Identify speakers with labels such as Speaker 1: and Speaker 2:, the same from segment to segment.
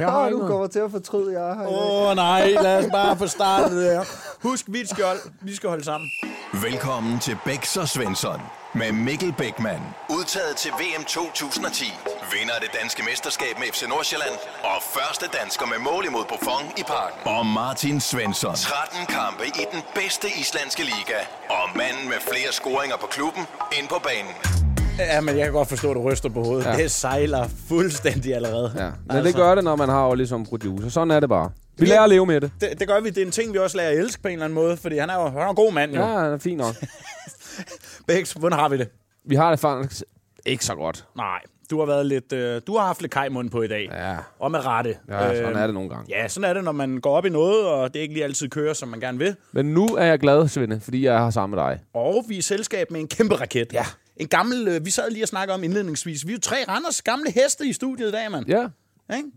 Speaker 1: Jeg har
Speaker 2: du
Speaker 1: noget.
Speaker 2: kommer til at fortryde, jeg dag.
Speaker 3: Åh oh, nej, lad os bare få startet det her. Husk, vi skal, holde, vi skal holde sammen.
Speaker 4: Velkommen til Bæks og Svensson med Mikkel Bækman. Udtaget til VM 2010. Vinder af det danske mesterskab med FC Nordsjælland. Og første dansker med mål imod Buffon i parken. Og Martin Svensson. 13 kampe i den bedste islandske liga. Og manden med flere scoringer på klubben ind på banen.
Speaker 3: Ja, men jeg kan godt forstå, at du ryster på hovedet.
Speaker 1: Ja.
Speaker 3: Det sejler fuldstændig allerede.
Speaker 1: Ja. Men altså. det gør det, når man har Olli som producer. Sådan er det bare. Vi lærer at leve med det.
Speaker 3: Det, det gør vi. Det er en ting, vi også lærer at elske på en eller anden måde, fordi han er jo han er en god mand, jo.
Speaker 1: Ja, det er fint nok.
Speaker 3: Bæks, hvordan har vi det?
Speaker 1: Vi har det faktisk ikke så godt.
Speaker 3: Nej, du har været lidt... Øh, du har haft lidt kajmund på i dag.
Speaker 1: Ja.
Speaker 3: Og med rette.
Speaker 1: Ja, sådan
Speaker 3: Øhm,
Speaker 1: er det nogle gange.
Speaker 3: Ja, sådan er det, når man går op i noget, og det ikke lige altid kører, som man gerne vil.
Speaker 1: Men nu er jeg glad, Svende, fordi jeg har sammen med dig.
Speaker 3: Og vi er i selskab med en kæmpe raket. Ja. En gammel... Øh, vi sad lige og snakkede om indledningsvis. Vi er jo tre Randers gamle heste i studiet i dag, mand.
Speaker 1: Ja.
Speaker 3: Ikke?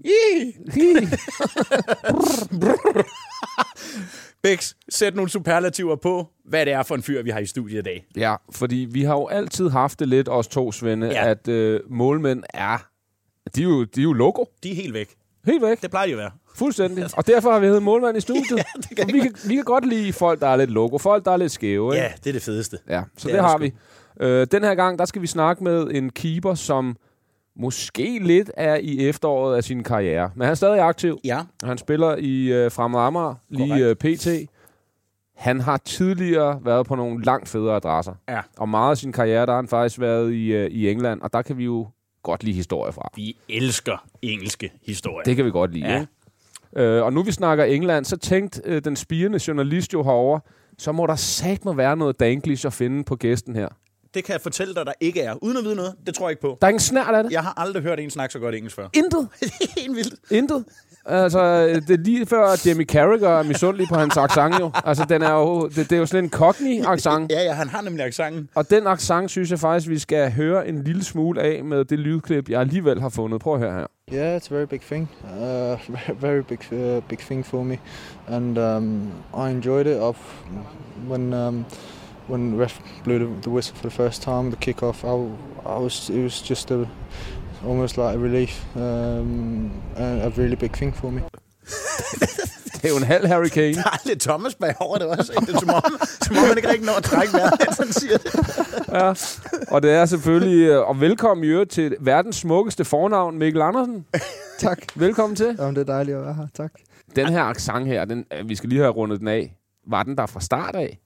Speaker 3: Bæks, sæt nogle superlativer på, hvad det er for en fyr, vi har i studiet i dag.
Speaker 1: ja, fordi vi har jo altid haft det lidt, os to, Svende,
Speaker 3: Ja.
Speaker 1: at øh, målmænd er... De er, jo, de er jo logo.
Speaker 3: De er helt væk.
Speaker 1: Helt væk.
Speaker 3: Det plejer de at være.
Speaker 1: Fuldstændig. Og derfor har vi heddet målmand i studiet.
Speaker 3: Ja, kan
Speaker 1: vi, kan, vi kan godt lide folk, der er lidt logo. Folk, der er lidt skæve. ikke?
Speaker 3: Ja, det er det fedeste.
Speaker 1: Ja, så
Speaker 3: Det
Speaker 1: det, har vi. Øh, den her gang, der skal vi snakke med en keeper, som måske lidt er i efteråret af sin karriere. Men han er stadig aktiv.
Speaker 3: Ja.
Speaker 1: Han spiller i øh, Fremad Amager, lige øh, pt. Han har tidligere været på nogle langt federe adresser.
Speaker 3: Ja.
Speaker 1: Og meget af sin karriere, der har han faktisk været i, øh, i England. Og der kan vi jo godt lide historie fra.
Speaker 3: Vi elsker engelske historier.
Speaker 1: Det kan vi godt lide.
Speaker 3: Ja.
Speaker 1: Øh, og nu vi snakker England, så tænkte øh, den spirende journalist jo herover, så må der sat må være noget danglish at finde på gæsten her.
Speaker 3: Det kan jeg fortælle dig, der ikke er. Uden at vide noget, det tror jeg ikke på.
Speaker 1: Der er ingen snært af det.
Speaker 3: Jeg har aldrig hørt en snakke så godt engelsk før.
Speaker 1: Intet.
Speaker 3: helt vildt.
Speaker 1: Intet. Altså, det er lige før, Jamie Carragher er misundelig på hans accent jo. Altså, den er jo, det, det er jo sådan en cockney-accent.
Speaker 3: Ja, ja, han har nemlig accenten.
Speaker 1: Og den accent synes jeg faktisk, vi skal høre en lille smule af med det lydklip, jeg alligevel har fundet. Prøv at høre her.
Speaker 5: Yeah, it's a very big thing. Uh, very big, uh, big thing for me, and um, I enjoyed it. Of when um, when ref blew the, the whistle for the first time, the kickoff, I, I was it was just a almost like a relief, um, and a really big thing for me.
Speaker 1: Det er jo en halv hurricane.
Speaker 3: Der er lidt Thomas bag over det også. Ikke? Det er som om, som om man ikke rigtig når at trække vejret, mens han siger det.
Speaker 1: Ja. Og det er selvfølgelig, øh, og velkommen i øvrigt til verdens smukkeste fornavn, Mikkel Andersen.
Speaker 2: Tak.
Speaker 1: Velkommen til.
Speaker 2: Jamen, det er dejligt at være her. Tak.
Speaker 1: Den her accent her, den, øh, vi skal lige have rundet den af. Var den der fra start af?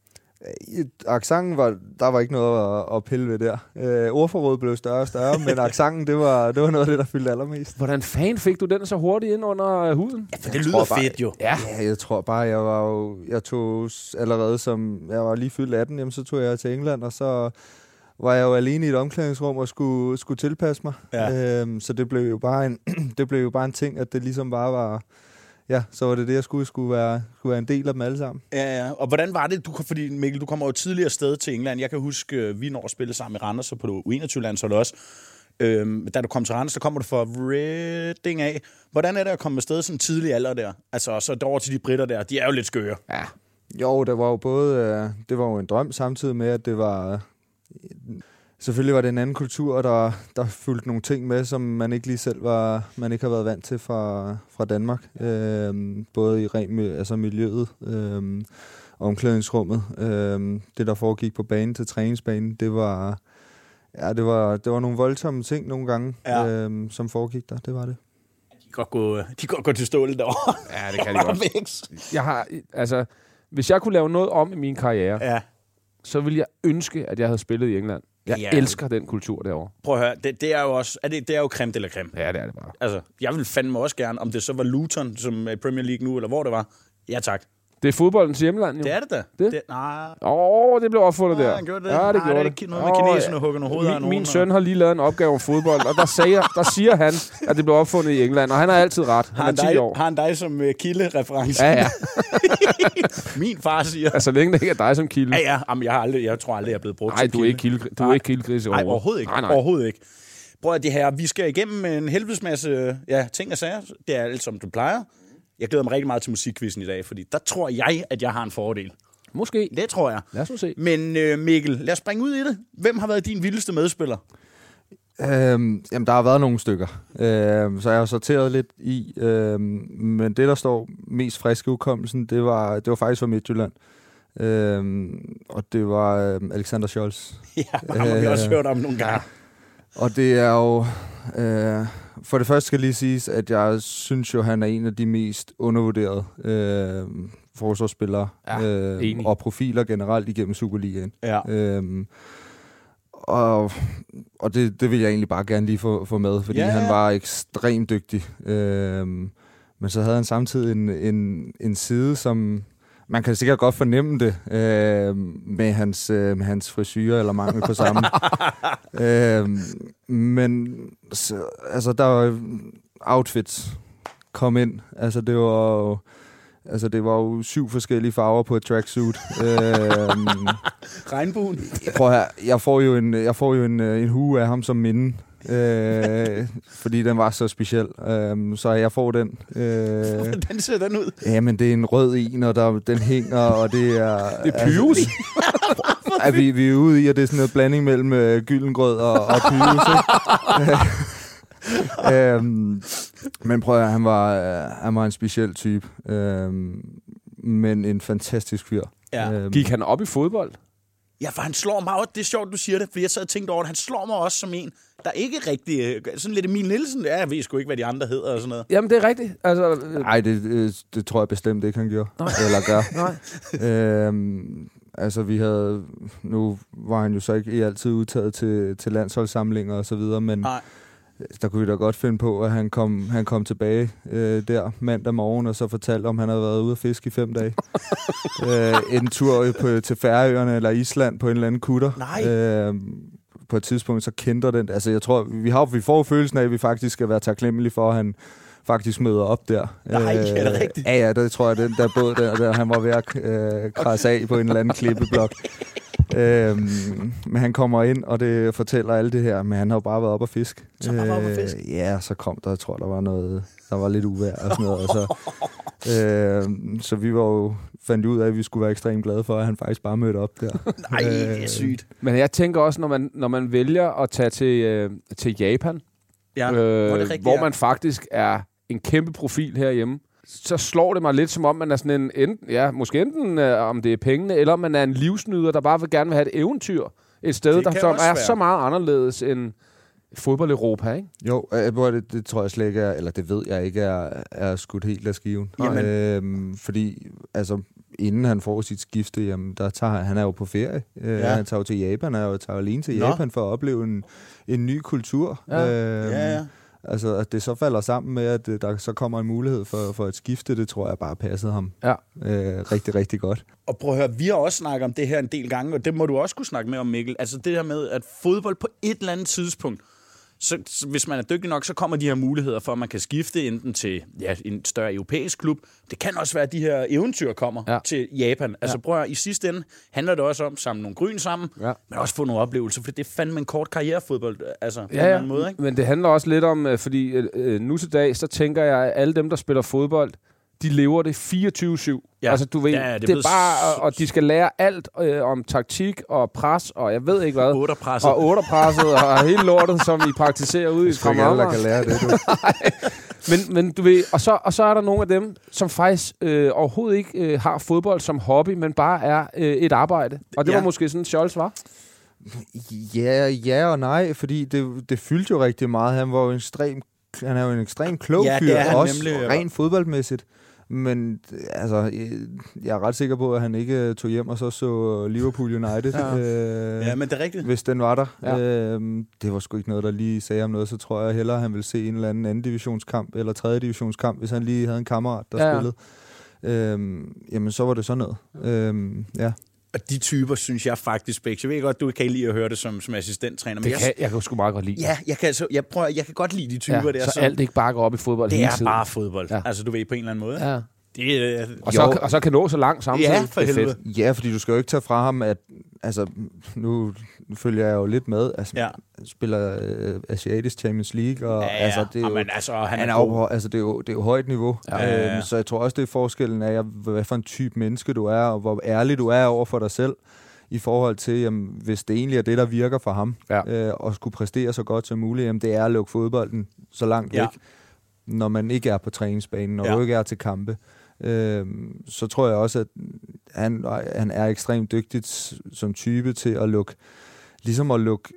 Speaker 2: Accenten var, der var ikke noget at, at pille ved der. Øh, ordforrådet blev større og større, men accenten, det var, det var noget af det, der fyldte allermest.
Speaker 1: Hvordan fan fik du den så hurtigt ind under øh, huden?
Speaker 3: For det
Speaker 2: tror
Speaker 3: lyder
Speaker 2: bare-
Speaker 3: fedt jo.
Speaker 1: Ja.
Speaker 2: Ja, jeg tror bare, jeg var jo, jeg tog allerede som, jeg var lige fyldt 18, jamen, så tog jeg til England, og så var jeg jo alene i et omklædningsrum og skulle, skulle tilpasse mig.
Speaker 3: Ja.
Speaker 2: Øhm, så det blev jo bare en, det blev jo bare en ting, at det ligesom bare var, ja, så var det det, jeg skulle, skulle være, skulle være en del af dem alle sammen.
Speaker 3: Ja, ja. Og hvordan var det? Du, fordi Mikkel, du kommer jo tidligere sted til England. Jeg kan huske, øh, vi når at spille sammen med Randers og på det U21-landshold også. Øhm, da du kom til Randers, så kommer du fra Reading af. Hvordan er det at komme afsted sådan tidlig alder der? Altså, så over til de britter der. De er jo lidt skøre.
Speaker 1: Ja.
Speaker 2: Jo, det var jo både, øh, det var jo en drøm samtidig med, at det var, øh, selvfølgelig var det en anden kultur, der, der fulgte nogle ting med, som man ikke lige selv var, man ikke har været vant til fra, fra Danmark. Øh, både i ren, altså miljøet, øh, omklædningsrummet, øh, det der foregik på banen til træningsbanen, det var, ja, det var, det var nogle voldsomme ting nogle gange,
Speaker 3: Ja.
Speaker 2: øh, som foregik der, det var det.
Speaker 3: De kan godt gå, de kan godt gå til stålet derovre.
Speaker 1: Ja, det kan de godt. Jeg har, altså, hvis jeg kunne lave noget om i min karriere,
Speaker 3: Ja.
Speaker 1: så ville jeg ønske, at jeg havde spillet i England. Jeg
Speaker 3: Ja.
Speaker 1: elsker den kultur derovre.
Speaker 3: Prøv at høre, det, det er jo også, er det, det er jo creme eller creme.
Speaker 1: Ja, det er det bare.
Speaker 3: Altså, jeg vil fandme også gerne, om det så var Luton, som er i Premier League nu, eller hvor det var. Ja, tak.
Speaker 1: Det er fodboldens hjemland, jo.
Speaker 3: Det er det da.
Speaker 1: Det?
Speaker 3: det nej,
Speaker 1: Åh, oh, det blev opfundet
Speaker 3: Ja,
Speaker 1: der.
Speaker 3: han gjorde det.
Speaker 1: Ja, det
Speaker 3: Nej,
Speaker 1: gjorde
Speaker 3: det
Speaker 1: det.
Speaker 3: noget med
Speaker 1: Åh,
Speaker 3: kineserne hugger nogle hoveder af
Speaker 1: min,
Speaker 3: nogen,
Speaker 1: min søn har lige lavet en opgave om fodbold, og der, siger, der siger han, at det blev opfundet i England, og han har altid ret.
Speaker 3: har
Speaker 1: Han
Speaker 3: han,
Speaker 1: er 10
Speaker 3: dig,
Speaker 1: år.
Speaker 3: har han dig som uh, kildereference?
Speaker 1: Ja, ja.
Speaker 3: Min far siger...
Speaker 1: Altså, længe det ikke er dig som kilde.
Speaker 3: Ja, ja. Jamen, jeg, har aldrig, jeg tror aldrig, jeg er blevet brugt
Speaker 1: Nej, du er ikke kilde, du er ikke kildegris
Speaker 3: Nej, overhovedet ikke.
Speaker 1: Nej, nej.
Speaker 3: Overhovedet ikke. Prøv at det her, vi skal igennem en helvedes masse ja, ting og sager. Det er alt, som du plejer. Jeg glæder mig rigtig meget til musikquizzen i dag, fordi der tror jeg, at jeg har en fordel.
Speaker 1: Måske.
Speaker 3: Det tror jeg.
Speaker 1: Lad os nu se.
Speaker 3: Men øh, Mikkel, lad os springe ud i det. Hvem har været din vildeste medspiller?
Speaker 2: Øhm, jamen, der har været nogle stykker, øhm, så jeg har sorteret lidt i. Øhm, men det, der står mest frisk i udkommelsen, det var, det var faktisk fra Midtjylland. Øhm, og det var øhm, Alexander Scholz.
Speaker 3: Ja, ham har vi
Speaker 2: Øh,
Speaker 3: også hørt om nogle gange.
Speaker 2: Og det er jo... Øh, for det første skal lige siges, at jeg synes jo, han er en af de mest undervurderede øh, forsvarsspillere
Speaker 1: Ja,
Speaker 2: øh,
Speaker 1: enig.
Speaker 2: og profiler generelt igennem Superligaen.
Speaker 3: Ja.
Speaker 2: Øhm, og og det, det vil jeg egentlig bare gerne lige få, få med, fordi
Speaker 3: ja.
Speaker 2: han var ekstremt dygtig. Øhm, men så havde han samtidig en, en, en side, som man kan sikkert godt fornemme det øh, med, hans, øh, med hans frisyrer eller mangel på samme. øh, men så, altså, der var outfits kom ind. Altså, det var jo, altså, det var jo syv forskellige farver på et tracksuit. øh,
Speaker 3: Regnbuen.
Speaker 2: Prøv her, jeg får jo en, jeg får jo en, øh, en hue af ham som minde. Øh, fordi den var så speciel. Øh, så jeg får den. Øh,
Speaker 3: Hvordan ser den ud?
Speaker 2: jamen, det er en rød en, og der, den hænger, og det er...
Speaker 1: Det er Pyrus.
Speaker 2: Altså, er vi, vi er ude i, at det er sådan noget blanding mellem øh, gyldengrød og, og pyrus, ikke? øhm, men prøv at han var, øh, han var en speciel type. Øhm, men en fantastisk fyr.
Speaker 3: Ja.
Speaker 2: Øhm,
Speaker 1: Gik han op i fodbold?
Speaker 3: Ja, for han slår mig også. Det er sjovt, du siger det, fordi jeg sad og tænkte over det. Han slår mig også som en, der ikke rigtig... øh, Sådan lidt Emil Nielsen. Ja, jeg ved sgu ikke, hvad de andre hedder og sådan noget.
Speaker 1: Jamen, det er rigtigt. Altså, øh,
Speaker 2: Nej, det, det, det tror jeg bestemt ikke, han gjorde. Eller gør.
Speaker 1: nej.
Speaker 2: øhm, altså, vi havde... Nu var han jo så ikke altid udtaget til, til landsholdssamlinger og så videre, men
Speaker 3: Nej.
Speaker 2: Der kunne vi da godt finde på, at han kom, han kom tilbage øh, der mandag morgen, og så fortalte, om han havde været ude at fiske i fem dage. øh, en tur på, til Færøerne eller Island på en eller anden kutter.
Speaker 3: Nej.
Speaker 2: Øh, på et tidspunkt, så kender den... Altså, jeg tror, vi, har, vi får følelsen af, at vi faktisk skal være taknemmelige for, at han faktisk møder op der. Øh,
Speaker 3: Nej, er det rigtigt?
Speaker 2: Ja, ja, det tror jeg, den der båd der, der han var ved at øh, krasse af på en eller anden klippeblok. Øhm, men han kommer ind, og det fortæller alt det her, men han har jo bare været op og fisk.
Speaker 3: Så han var oppe at fiske?
Speaker 2: Øh, ja, så kom der, jeg tror, der var noget, der var lidt uvær og sådan noget. Og så, øh, så vi var jo, fandt ud af, at vi skulle være ekstremt glade for, at han faktisk bare mødte op der.
Speaker 3: Nej, det er sygt.
Speaker 1: Men jeg tænker også, når man, når man vælger at tage til, øh, til Japan,
Speaker 3: Ja,
Speaker 1: øh,
Speaker 3: hvor det rigtigt,
Speaker 1: hvor man faktisk er en kæmpe profil herhjemme, så slår det mig lidt som om, man er sådan en, enten, ja, måske enten øh, om det er pengene, eller om man er en livsnyder, der bare vil gerne vil have et eventyr. Et sted,
Speaker 3: Det
Speaker 1: der som er
Speaker 3: være.
Speaker 1: så meget anderledes end fodbold-Europa, ikke?
Speaker 2: Jo, øh, hvor det, det tror jeg slet ikke er, eller det ved jeg ikke er, er skudt helt af skiven.
Speaker 3: Jamen.
Speaker 2: Øhm, fordi, altså, inden han får sit skifte, jamen, der tager han, han er jo på ferie. Øh,
Speaker 3: Ja.
Speaker 2: Han tager jo til Japan, han er jo tager alene til
Speaker 3: Nå.
Speaker 2: Japan for at opleve en, en ny kultur.
Speaker 1: Ja.
Speaker 2: Øhm,
Speaker 3: Ja, ja.
Speaker 2: Altså, at det så falder sammen med, at øh, der så kommer en mulighed for, for et skifte, det tror jeg bare passede ham
Speaker 1: Ja.
Speaker 2: øh, rigtig, rigtig godt.
Speaker 3: Og prøv at høre, vi har også snakket om det her en del gange, og det må du også kunne snakke med om, Mikkel. Altså det her med, at fodbold på et eller andet tidspunkt, så, så hvis man er dygtig nok, så kommer de her muligheder for, at man kan skifte enten til ja, en større europæisk klub. Det kan også være, at de her eventyr kommer
Speaker 1: Ja.
Speaker 3: til Japan. Altså
Speaker 1: Ja.
Speaker 3: prøv at, i sidste ende handler det også om at samle nogle gryn sammen,
Speaker 1: Ja.
Speaker 3: men også få nogle oplevelser, for det er fandme en kort karrierefodbold, altså på en
Speaker 1: Ja,
Speaker 3: eller
Speaker 1: ja.
Speaker 3: anden måde, ikke?
Speaker 1: Men det handler også lidt om, øh, fordi øh, øh, nu til dag, så tænker jeg, at alle dem, der spiller fodbold, de lever det 24-7.
Speaker 3: Ja.
Speaker 1: Altså, du ved,
Speaker 3: Ja, det er
Speaker 1: det, er bare,
Speaker 3: s-
Speaker 1: og de skal lære alt øh, om taktik og pres, og jeg ved ikke hvad.
Speaker 3: Otterpresset.
Speaker 1: Og otterpresset, og hele lortet, som I praktiserer ude i
Speaker 2: er der
Speaker 1: Fremad.
Speaker 2: kan lære det, du.
Speaker 1: Men, men du ved, og så, og så er der nogle af dem, som faktisk øh, overhovedet ikke øh, har fodbold som hobby, men bare er øh, et arbejde. Og det
Speaker 3: Ja.
Speaker 1: var måske sådan, Scholz var.
Speaker 2: Ja, ja og nej, fordi det, det fyldte jo rigtig meget. Han var jo en ekstrem, han er jo en ekstrem klog
Speaker 3: Ja,
Speaker 2: fyr, også
Speaker 3: nemlig.
Speaker 2: rent fodboldmæssigt. Men altså, jeg, er ret sikker på, at han ikke tog hjem og så så Liverpool United,
Speaker 1: Ja.
Speaker 2: øh,
Speaker 3: Ja, men det er rigtigt.
Speaker 2: hvis den var der.
Speaker 1: Ja.
Speaker 2: Øhm, det var sgu ikke noget, der lige sagde om noget. Så tror jeg hellere, at han ville se en eller anden anden divisionskamp eller tredje divisionskamp, hvis han lige havde en kammerat, der
Speaker 1: Ja,
Speaker 2: spillede. Øhm, jamen, så var det sådan noget. Øhm, ja.
Speaker 3: Og de typer, synes jeg faktisk, Bæks. Jeg ved godt, du kan lide at høre det som, som assistenttræner, men
Speaker 1: Det
Speaker 3: jeg,
Speaker 1: kan, jeg kan sgu meget godt lide.
Speaker 3: Ja, jeg kan, altså, jeg, prøver, jeg kan godt lide de typer
Speaker 1: ja,
Speaker 3: der.
Speaker 1: så
Speaker 3: som-
Speaker 1: alt ikke bare går op i fodbold
Speaker 3: det
Speaker 1: hele
Speaker 3: er
Speaker 1: tiden.
Speaker 3: bare fodbold.
Speaker 1: Ja.
Speaker 3: Altså, du ved, på en eller anden måde.
Speaker 1: Ja.
Speaker 3: Det er,
Speaker 1: Og, så,
Speaker 2: Jo.
Speaker 1: og så kan nå så langt samtidig.
Speaker 3: ja, for
Speaker 1: Det er
Speaker 3: helvede.
Speaker 1: fedt.
Speaker 2: Ja, fordi du skal jo ikke tage fra ham, at altså, nu, følger jeg jo lidt med. Altså,
Speaker 3: Ja.
Speaker 2: spiller øh, Asiatisk Champions League, og
Speaker 3: Ja, ja.
Speaker 2: altså, det er jo,
Speaker 3: men altså, han, er
Speaker 2: er jo, altså, det er jo, det er jo højt niveau.
Speaker 3: Ja, ja, ja.
Speaker 2: Øhm, så jeg tror også, det er forskellen af, hvad for en type menneske du er, og hvor ærlig du er over for dig selv. i forhold til, jamen, hvis det egentlig er det, der virker for ham,
Speaker 1: Ja.
Speaker 2: øh, og skulle præstere så godt som muligt, jamen, det er at lukke fodbolden så langt
Speaker 3: Ja.
Speaker 2: væk, når man ikke er på træningsbanen,
Speaker 3: Ja.
Speaker 2: ja. du ikke er til kampe. Øh, så tror jeg også, at han, han er ekstremt dygtig som type til at lukke, ligesom at lukke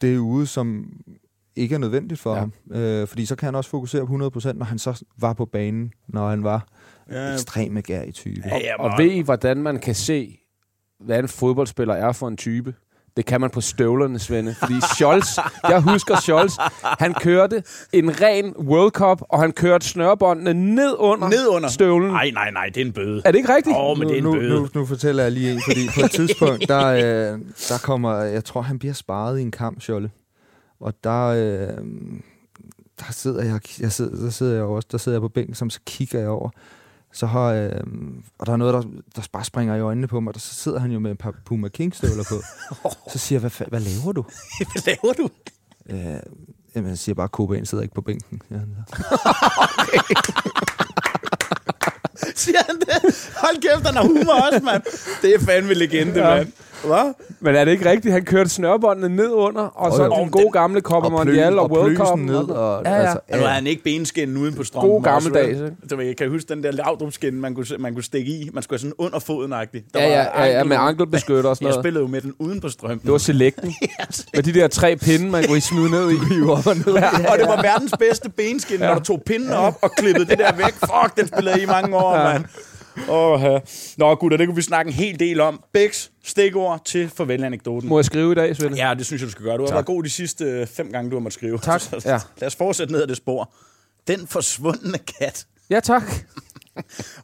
Speaker 2: det ude, som ikke er nødvendigt for
Speaker 1: Ja.
Speaker 2: ham. Øh, fordi så kan han også fokusere på 100%, når han så var på banen, når han var
Speaker 3: Ja.
Speaker 2: ja. ekstremt agerig type.
Speaker 3: Ja, ja,
Speaker 1: Og
Speaker 3: men-
Speaker 1: ved I, hvordan man kan se, hvad en fodboldspiller er for en type? Det kan man på støvlerne, Svende. Fordi Scholz, jeg husker Scholz, han kørte en ren World Cup, og han kørte snørbåndene ned under,
Speaker 3: Ned under.
Speaker 1: støvlen.
Speaker 3: Nej, nej, nej, det er en bøde.
Speaker 1: Er det ikke rigtigt?
Speaker 3: Åh, men det er en
Speaker 2: nu,
Speaker 3: bøde.
Speaker 2: nu, nu fortæller jeg lige en, fordi på et tidspunkt, der, øh, der kommer, jeg tror, han bliver sparet i en kamp, Scholle. Og der, øh, der sidder jeg, jeg sidder, der sidder jeg også, der sidder jeg på bænken, som så kigger jeg over. Så har, øh, og der er noget, der, der bare springer i øjnene på mig, og så sidder han jo med et par Puma King støvler på. Så siger jeg, hvad, hvad laver du?
Speaker 3: Hvad laver du?
Speaker 2: Øh, jamen, jeg siger bare, at Kobaen sidder ikke på bænken. Ja,
Speaker 3: Siger han det? Hold kæft, han har humor også, mand. Det er fandme legende,
Speaker 1: Ja.
Speaker 3: mand. Hvad?
Speaker 1: Men er det ikke rigtigt? Han kørte snørbåndene ned under, og så den gode gamle Copa Mondial og, World Cup.
Speaker 2: ned. Og,
Speaker 1: Ja, ja.
Speaker 2: Altså,
Speaker 3: Ja, nu han ikke benskinnen uden på strømmen.
Speaker 1: God gammeldags,
Speaker 3: Jeg kan huske den der lavdrupskin, man kunne, man kunne stikke i. Man skulle have sådan under foden -agtigt. Der
Speaker 1: Ja, ja,
Speaker 3: var
Speaker 1: ja, ja, med
Speaker 3: ankel-
Speaker 1: ankelbeskytter og sådan
Speaker 3: Jeg
Speaker 1: noget.
Speaker 3: spillede jo med den uden på strømmen.
Speaker 1: Det var selecten. Med de der tre pinde, man kunne smide ned i.
Speaker 3: og det var verdens bedste benskin, når du tog pinden op og klippede det der væk. Fuck, den spillede jeg i mange år, ja. mand. Åh, ja. Nå, gutter, det kunne vi snakke en hel del om. Bæks, stikord til farvel-anekdoten.
Speaker 1: Må jeg skrive i dag, Svende?
Speaker 3: Ja, det synes jeg, du skal gøre. Du har
Speaker 1: Tak.
Speaker 3: været god de sidste øh, fem gange, du har måttet skrive.
Speaker 1: Tak,
Speaker 3: Så,
Speaker 1: ja.
Speaker 3: Lad os fortsætte ned ad det spor. Den forsvundne kat.
Speaker 1: Ja, tak.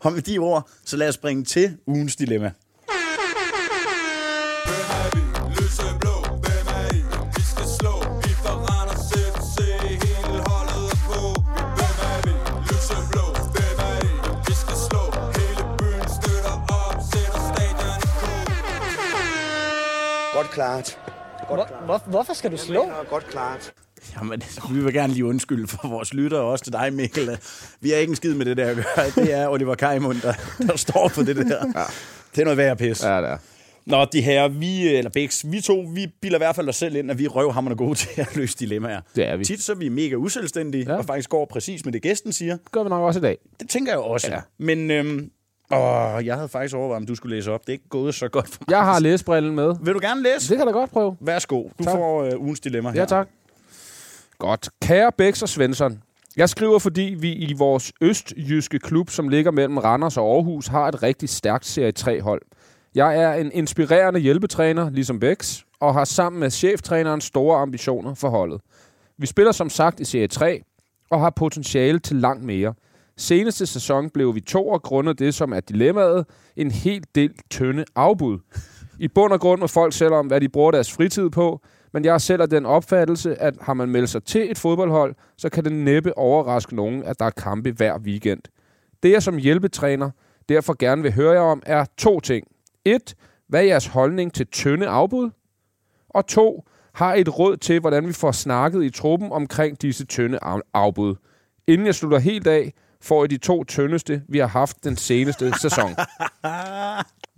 Speaker 3: Og med de ord, så lad os springe til ugens dilemma.
Speaker 6: Klart. Godt klart.
Speaker 7: Hvor, hvorfor skal du slå?
Speaker 6: Godt klart.
Speaker 3: Jamen, vi vil gerne lige undskylde for vores lyttere, og også til dig, Mikkel. Vi har ikke en skid med det der at gøre. Det er Oliver Kajmund, der, der står for det der. Ja. Det er noget værd pis. Ja.
Speaker 1: Ja, det er.
Speaker 3: Nå, de her, vi, eller Bæks, vi to, vi bilder i hvert fald os selv ind, at vi er røvhammerende gode til at løse dilemmaer.
Speaker 1: Det er vi.
Speaker 3: Tit så er vi mega uselvstændige, ja. Og faktisk går præcis med det, gæsten siger.
Speaker 1: Det gør vi nok også i dag.
Speaker 3: Det tænker jeg også. Ja. Men øhm, åh, jeg havde faktisk overvejet, om du skulle læse op. Det er ikke gået så godt for mig.
Speaker 1: Jeg har læsebrillen med.
Speaker 3: Vil du gerne læse?
Speaker 1: Det kan da godt prøve.
Speaker 3: Værsgo, du
Speaker 1: Tak.
Speaker 3: får øh, ugens dilemma her.
Speaker 1: Ja, tak. Godt. Kære Bæks og Svensson. Jeg skriver, fordi vi i vores østjyske klub, som ligger mellem Randers og Aarhus, har et rigtig stærkt Serie 3-hold. Jeg er en inspirerende hjælpetræner, ligesom Bæks, og har sammen med cheftræneren store ambitioner for holdet. Vi spiller som sagt i Serie 3, og har potentiale til langt mere. Seneste sæson blev vi to og grundet det, som er dilemmaet, en helt del tynde afbud. I bund og grund må folk selv om, hvad de bruger deres fritid på, men jeg er selv af den opfattelse, at har man meldt sig til et fodboldhold, så kan det næppe overraske nogen, at der er kampe hver weekend. Det jeg som hjælpetræner derfor gerne vil høre jer om, er to ting. Et, hvad er jeres holdning til tynde afbud? Og to, har I et råd til, hvordan vi får snakket i truppen omkring disse tynde afbud. Inden jeg slutter helt af, får I de to tyndeste, vi har haft den seneste sæson.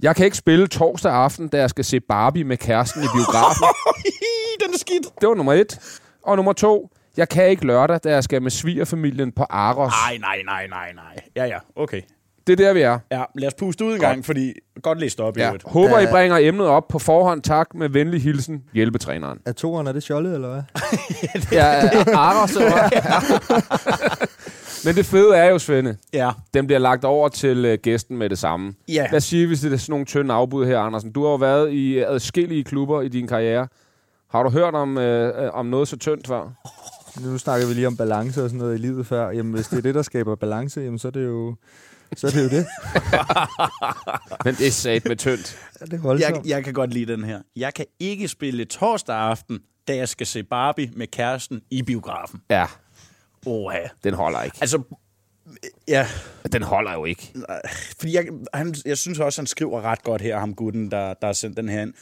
Speaker 1: Jeg kan ikke spille torsdag aften, da jeg skal se Barbie med kæresten i biografen.
Speaker 3: Den er skidt.
Speaker 1: Det var nummer et. Og nummer to, jeg kan ikke lørdag, da jeg skal med svigerfamilien på Aros.
Speaker 3: Nej, nej, nej, nej, nej. Ja, ja, okay.
Speaker 1: Det er der, vi er.
Speaker 3: Ja, lad os puste ud en gang, fordi godt læst op i
Speaker 1: Ja.
Speaker 3: øvrigt.
Speaker 1: Håber, I bringer emnet op på forhånd. Tak med venlig hilsen, hjælpetræneren.
Speaker 2: Er toeren, er det Scholle, eller hvad?
Speaker 1: Ja, Aros. Men det fede er jo, Svende,
Speaker 3: Ja.
Speaker 1: den bliver lagt over til øh, gæsten med det samme.
Speaker 3: Ja.
Speaker 1: Hvad siger vi til sådan nogle tynde afbud her, Andersen? Du har jo været i adskillige klubber i din karriere. Har du hørt om, øh, øh, om noget så tyndt før?
Speaker 2: Nu snakker vi lige om balance og sådan noget i livet før. Jamen, hvis det er det, der skaber balance, jamen, så er det jo, så er det, jo det.
Speaker 1: Men det er sat med tyndt.
Speaker 2: Ja, det er voldsomt.
Speaker 3: Jeg, jeg kan godt lide den her. Jeg kan ikke spille torsdag aften, da jeg skal se Barbie med kæresten i biografen.
Speaker 1: Ja,
Speaker 3: Oha.
Speaker 1: den holder ikke.
Speaker 3: Altså, ja,
Speaker 1: Den holder jo ikke.
Speaker 3: fordi jeg, han, jeg synes også, han skriver ret godt her, ham gutten, der, der har sendt den her ind,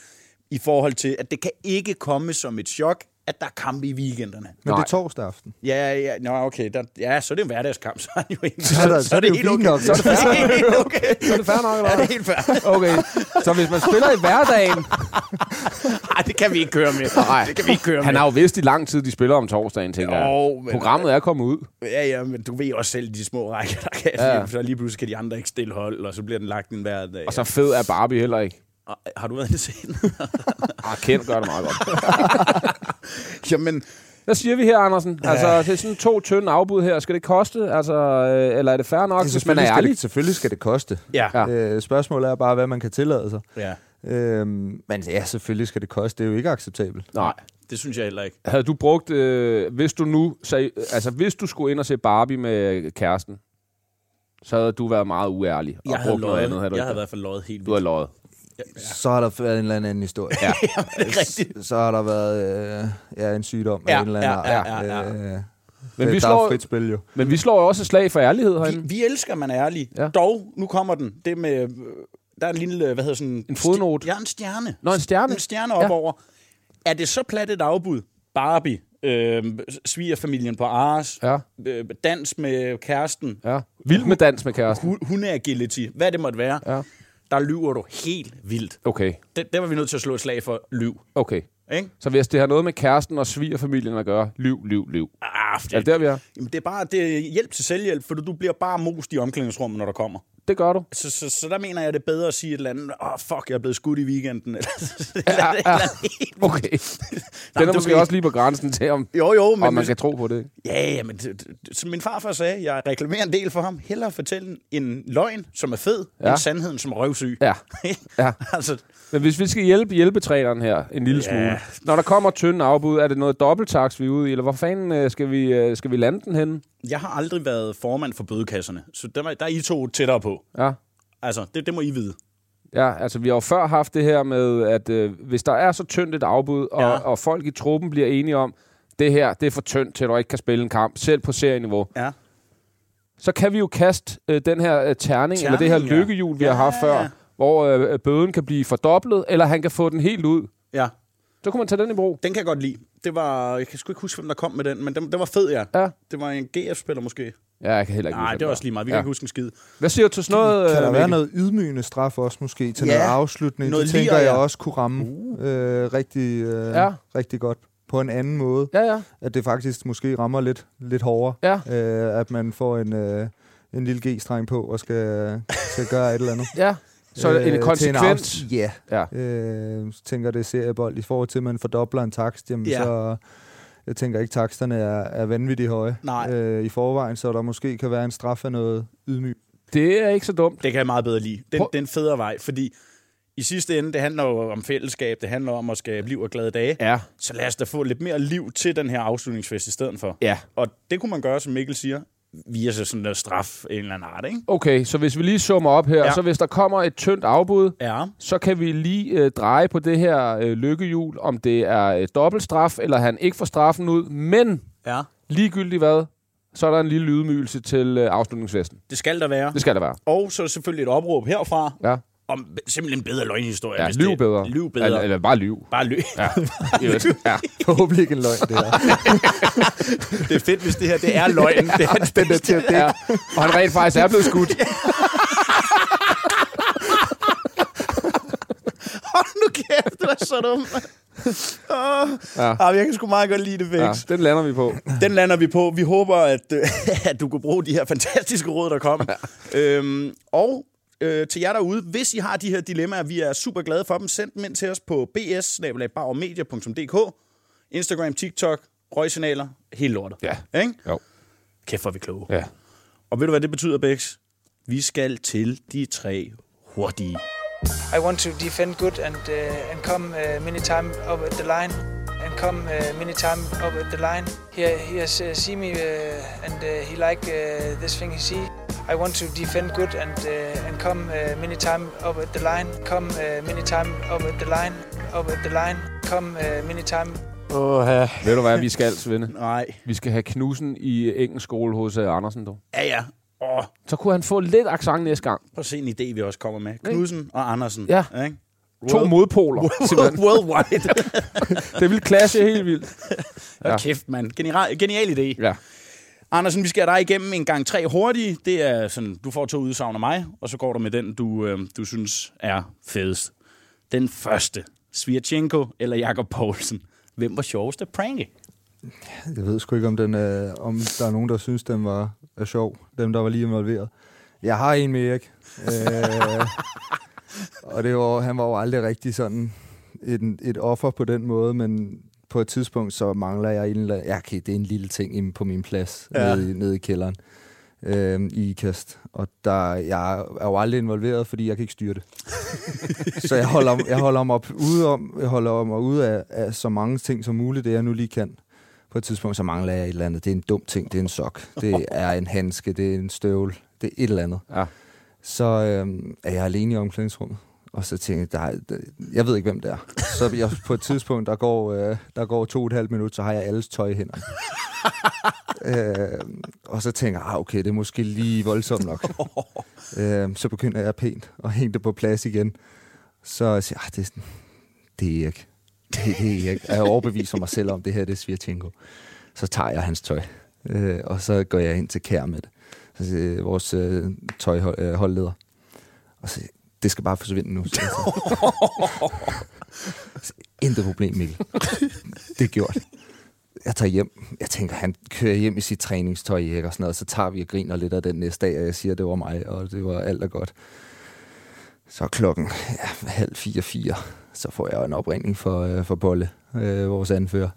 Speaker 3: i forhold til, at det kan ikke komme som et chok, at der er kampe i weekenderne.
Speaker 2: Men
Speaker 1: Nej.
Speaker 2: det er torsdag aften.
Speaker 3: Ja, ja, nå, okay. Der, ja, så er det en hverdagskamp. Så er det jo egentlig,
Speaker 2: Så er der- så er det jo fint nok.
Speaker 3: Så er det helt okay.
Speaker 1: Så er det fair nok, eller
Speaker 3: Ja, det er helt fair.
Speaker 1: Okay, så hvis man spiller i hverdagen...
Speaker 3: Nej, det kan vi ikke køre med.
Speaker 1: Nej,
Speaker 3: Det kan vi ikke køre
Speaker 1: Han
Speaker 3: med.
Speaker 1: har jo vidst i lang tid, de spiller om torsdagen, tænker
Speaker 3: Jo,
Speaker 1: jeg.
Speaker 3: men-
Speaker 1: Programmet er kommet ud.
Speaker 3: Ja, ja, men du ved også selv, de små rækker, der kan
Speaker 1: Ja.
Speaker 3: ja. så lige pludselig kan de andre ikke stille hold, og så bliver den lagt en hver dag.
Speaker 1: Og så fed er Barbie heller ikke.
Speaker 3: Har du været inde i scenen?
Speaker 1: Ah, Kent gør det meget godt.
Speaker 3: Jamen,
Speaker 1: Hvad siger vi her, Andersen? Altså, det er sådan to tynde afbud her. Skal det koste? Altså, øh, eller er det fair nok,
Speaker 2: Det,
Speaker 1: hvis man er
Speaker 2: selvfølgelig, skal
Speaker 1: ærlig?
Speaker 2: det, selvfølgelig skal det koste.
Speaker 3: ja.
Speaker 1: Ja.
Speaker 3: ja.
Speaker 2: Øh, spørgsmålet er bare, hvad man kan tillade sig.
Speaker 3: ja.
Speaker 2: Øhm, men ja, selvfølgelig skal det koste. Det er jo ikke acceptabelt.
Speaker 1: Nej.
Speaker 3: Det synes jeg heller ikke.
Speaker 1: Havde du brugt, øh, hvis du nu, sag, altså hvis du skulle ind og se Barbie med kæresten, så havde du været meget uærlig og
Speaker 3: Jeg havde,
Speaker 1: brugt noget
Speaker 3: løjet,
Speaker 1: andet. Havde du
Speaker 3: jeg
Speaker 1: ikke
Speaker 3: havde i hvert fald løjet helt
Speaker 1: Du har
Speaker 3: vildt.
Speaker 1: Løjet.
Speaker 2: Så har der været en eller anden historie.
Speaker 1: Ja.
Speaker 3: Jamen, det er rigtigt.
Speaker 2: Så har der været øh, ja, en sygdom
Speaker 3: Ja,
Speaker 2: af en eller anden
Speaker 3: ja, ja, ja, ja.
Speaker 2: Øh,
Speaker 1: Men vi
Speaker 2: vi
Speaker 1: slår-
Speaker 2: er frit spil jo.
Speaker 1: Men vi slår jo også et slag for ærlighed
Speaker 3: Vi,
Speaker 1: herinde.
Speaker 3: vi elsker, at man er ærlig.
Speaker 1: Ja.
Speaker 3: Ja. Dog, nu kommer den. Det med, øh, der er en lille, hvad hedder sådan...
Speaker 1: En fodnote.
Speaker 3: Ja, en stjerne.
Speaker 1: Nå, en stjerne.
Speaker 3: En stjerne op
Speaker 1: Ja.
Speaker 3: ja. over. Er det så plat et afbud? Barbie, øh, svigerfamilien på Ars,
Speaker 1: Ja,
Speaker 3: øh, dans med kæresten,
Speaker 1: ja. Vild med dans med kæresten.
Speaker 3: hu- hundeagility, hvad det måtte være,
Speaker 1: Ja.
Speaker 3: Der lyver du helt vildt.
Speaker 1: Okay,
Speaker 3: Det, det var vi nødt til at slå et slag for. Lyv.
Speaker 1: okay.
Speaker 3: Ikke?
Speaker 1: Så hvis det har noget med kæresten og svigerfamilien at gøre, liv, liv, liv.
Speaker 3: Ah, det,
Speaker 1: Er det der, vi er?
Speaker 3: Jamen, det er bare det er hjælp til selvhjælp, for du bliver bare most i omklædningsrummet, når der kommer.
Speaker 1: Det gør du.
Speaker 3: Så, så, så der mener jeg, det er bedre at sige et eller andet, åh, oh, fuck, jeg er blevet skudt i weekenden. Eller,
Speaker 1: Ja, ja.
Speaker 3: helt
Speaker 1: Okay. Den er måske
Speaker 3: ved-
Speaker 1: også lige på grænsen til, om,
Speaker 3: Jo, jo, men,
Speaker 1: om man kan tro på det.
Speaker 3: Ja, ja, men som min farfar sagde, jeg reklamerer en del for ham. Hellere fortælle en løgn, som er fed,
Speaker 1: Ja.
Speaker 3: ja. end sandheden, som er røvsyg.
Speaker 1: Ja. Ja.
Speaker 3: altså,
Speaker 1: Men hvis vi skal hjælpe hjælpetræneren her en lille
Speaker 3: Ja.
Speaker 1: smule. Når der kommer tynde afbud, er det noget dobbelttaks, vi er ude i? Eller hvor fanden øh, skal vi, øh, skal vi lande den henne?
Speaker 3: Jeg har aldrig været formand for bødekasserne, så der, der er I to tættere på.
Speaker 1: Ja.
Speaker 3: Altså, det, det må I vide.
Speaker 1: Ja, altså vi har jo før haft det her med, at øh, hvis der er så tyndt et afbud, og,
Speaker 3: Ja.
Speaker 1: og folk i truppen bliver enige om, det her, det er for tyndt til, at du ikke kan spille en kamp, selv på serieniveau,
Speaker 3: Ja.
Speaker 1: så kan vi jo kaste øh, den her øh, terning, eller det her
Speaker 3: Terning, ja.
Speaker 1: lykkehjul, vi
Speaker 3: Ja,
Speaker 1: har haft
Speaker 3: ja,
Speaker 1: før,
Speaker 3: ja.
Speaker 1: hvor øh, bøden kan blive fordoblet, eller han kan få den helt ud.
Speaker 3: Ja,
Speaker 1: Så kunne man tage den i brug.
Speaker 3: den kan jeg godt lide. Det var, jeg kan sgu ikke huske, hvem der kom med den, men den, den var fed, ja.
Speaker 1: Ja.
Speaker 3: Det var en GF-spiller måske.
Speaker 1: Ja, jeg kan heller ikke
Speaker 3: Nej,
Speaker 1: huske,
Speaker 3: det er også lige meget. Vi kan
Speaker 1: Ja.
Speaker 3: ikke huske en skid.
Speaker 1: Hvad siger du til sådan noget?
Speaker 2: Kan
Speaker 1: øh,
Speaker 2: der være
Speaker 1: Mikkel?
Speaker 2: noget ydmygende straf også måske til
Speaker 3: Ja.
Speaker 2: noget afslutning?
Speaker 3: Noget
Speaker 2: det tænker
Speaker 3: lir,
Speaker 2: jeg
Speaker 3: ja.
Speaker 2: også kunne ramme øh, rigtig, øh,
Speaker 1: Ja.
Speaker 2: rigtig godt på en anden måde.
Speaker 1: Ja, ja.
Speaker 2: At det faktisk måske rammer lidt, lidt hårdere.
Speaker 1: Ja.
Speaker 2: Øh, at man får en, øh, en lille G-streng på og skal, skal gøre et eller andet.
Speaker 1: Ja. Så
Speaker 2: Øh,
Speaker 1: en
Speaker 2: til
Speaker 1: konsekvens.
Speaker 2: afs- Ja.
Speaker 1: Ja.
Speaker 2: Øh, så tænker det er seriebold. I forhold til, at man fordobler en takst, jamen
Speaker 3: Ja.
Speaker 2: så... Jeg tænker ikke, taksterne er, er vanvittigt høje
Speaker 3: Nej.
Speaker 2: Øh, i forvejen, så der måske kan være en straf af noget ydmyg.
Speaker 1: Det er ikke så dumt.
Speaker 3: Det kan jeg meget bedre lide. Den,
Speaker 1: Prøv-
Speaker 3: den federe vej, fordi i sidste ende, det handler jo om fællesskab, det handler om at skabe liv og glade dage.
Speaker 1: Ja.
Speaker 3: Så lad os da få lidt mere liv til den her afslutningsfest i stedet for.
Speaker 1: Ja.
Speaker 3: Og det kunne man gøre, som Mikkel siger, via så sådan noget straf af en eller anden art, ikke?
Speaker 1: Okay, så hvis vi lige summer op her, ja. Så hvis der kommer et tyndt afbud,
Speaker 3: Ja.
Speaker 1: så kan vi lige øh, dreje på det her øh, lykkehjul, om det er øh, dobbeltstraf, eller han ikke får straffen ud. Men
Speaker 3: Ja.
Speaker 1: ligegyldigt hvad, så er der en lille ydmygelse til øh, afslutningsfesten.
Speaker 3: Det skal der være.
Speaker 1: Det skal der være.
Speaker 3: Og så selvfølgelig et opråb herfra
Speaker 1: Ja,
Speaker 3: om simpelthen bedre løgnhistorie.
Speaker 1: ja
Speaker 3: hvis
Speaker 1: lyv
Speaker 3: det,
Speaker 1: bedre.
Speaker 3: Lyv bedre.
Speaker 1: Eller, eller bare lyv.
Speaker 3: Bare lyv.
Speaker 1: Ja. Ja.
Speaker 2: Forhåbentlig ikke en løgn, det her.
Speaker 3: det er fedt, hvis det her det er løgn. Det er hans
Speaker 2: Den der til dække.
Speaker 1: ja. Og han rent faktisk er blevet skudt.
Speaker 3: Hold nu kæft, det er så dumt. Oh.
Speaker 1: Ja.
Speaker 3: Ja. Jeg kan sgu meget godt lide det, Fix.
Speaker 1: Ja, den lander vi på.
Speaker 3: Den lander vi på. Vi håber, at, at du kan bruge de her fantastiske råd, der kom. øhm, og øh, til jer derude, hvis I har de her dilemmaer, vi er super glade for dem, send dem ind til os på bs Instagram, TikTok, røgsignaler, helt lortet.
Speaker 1: Ja.
Speaker 3: Ikke?
Speaker 1: Jo.
Speaker 3: Kæft, hvor er vi kloge.
Speaker 1: Ja.
Speaker 3: Og ved du, hvad det betyder, Bex? Vi skal til de tre hurtige.
Speaker 7: I want to defend good and uh, and come uh, many time up at the line and come uh, many time up at the line. He he has uh, see me uh, and uh, he like uh, this thing he see. I want to defend good and uh, and come uh, many time up at the line. Come uh, many time up at the line. Up at the line. Come uh, many time
Speaker 3: Åh, ja.
Speaker 1: Ved du hvad, vi skal, Svende?
Speaker 3: Nej.
Speaker 1: Vi skal have knusen i engelsk skole hos uh, Andersen, dog.
Speaker 3: Ja, ja. Åh,
Speaker 1: Så kunne han få lidt accent næste gang.
Speaker 3: prøv at se en idé, vi også kommer med. Knudsen og Andersen.
Speaker 1: Ja.
Speaker 3: Ikke?
Speaker 1: To
Speaker 3: World-
Speaker 1: modpoler, simpelthen.
Speaker 3: Worldwide.
Speaker 1: Det vil clashe helt vildt.
Speaker 3: Ja. Kæft, mand. Genial, genial idé.
Speaker 1: Ja.
Speaker 3: Andersen, vi skal have dig igennem en gang tre hurtige. Det er sådan, du får to udsagn af mig, og så går du med den, du, øh, du synes er fedest. Den første. Svirchenko eller Jakob Poulsen. Hvem var sjovest at pranke?
Speaker 2: Jeg ved sgu ikke, om, den, øh, om der er nogen, der synes, den var er sjov. Dem, der var lige involveret. Jeg har en med Erik. Øh, og det var, han var jo aldrig rigtig sådan et, et offer på den måde, men på et tidspunkt, så mangler jeg en. Ja, okay, det er en lille ting på min plads,
Speaker 3: Ja.
Speaker 2: nede, i- nede i kælderen øh, i IKAST. Og der, jeg er jo aldrig involveret, fordi jeg kan ikke styre det. så jeg holder, jeg holder mig ude om, jeg holder mig ude af, af så mange ting som muligt, det jeg nu lige kan. På et tidspunkt, så mangler jeg et eller andet. Det er en dum ting, det er en sok, det er en handske, det er en støvle, det er et eller andet.
Speaker 1: Ja.
Speaker 2: Så øhm, er jeg alene i omklædningsrummet. Og så tænker jeg, der, jeg ved ikke, hvem det er. Så jeg, på et tidspunkt, der går, øh, der går to og et halvt minut, så har jeg alles tøj i hænderne. øh, og så tænker jeg, ah, okay, det er måske lige voldsomt nok. øh, så begynder jeg pænt at hænge det på plads igen. Så siger jeg, ah, det, er sådan- det er ikke. Det, det er ikke. Jeg er overbevist om mig selv om, det her det er Svirchenko. Så tager jeg hans tøj, øh, og så går jeg ind til Kær med det. Så siger jeg, vores øh, tøjholdleder. Øh, og så det skal bare forsvinde nu. så. Så, Intet problem, Mikkel. Det er gjort. Jeg tager hjem. Jeg tænker, han kører hjem i sit træningstøj, ikke? Og sådan noget. Så tager vi og griner lidt af den næste dag, og jeg siger, det var mig, og det var alt er godt. Så klokken ja, halv fire, fire. Så får jeg en opringning for, øh, for Bolle, øh, vores anfører.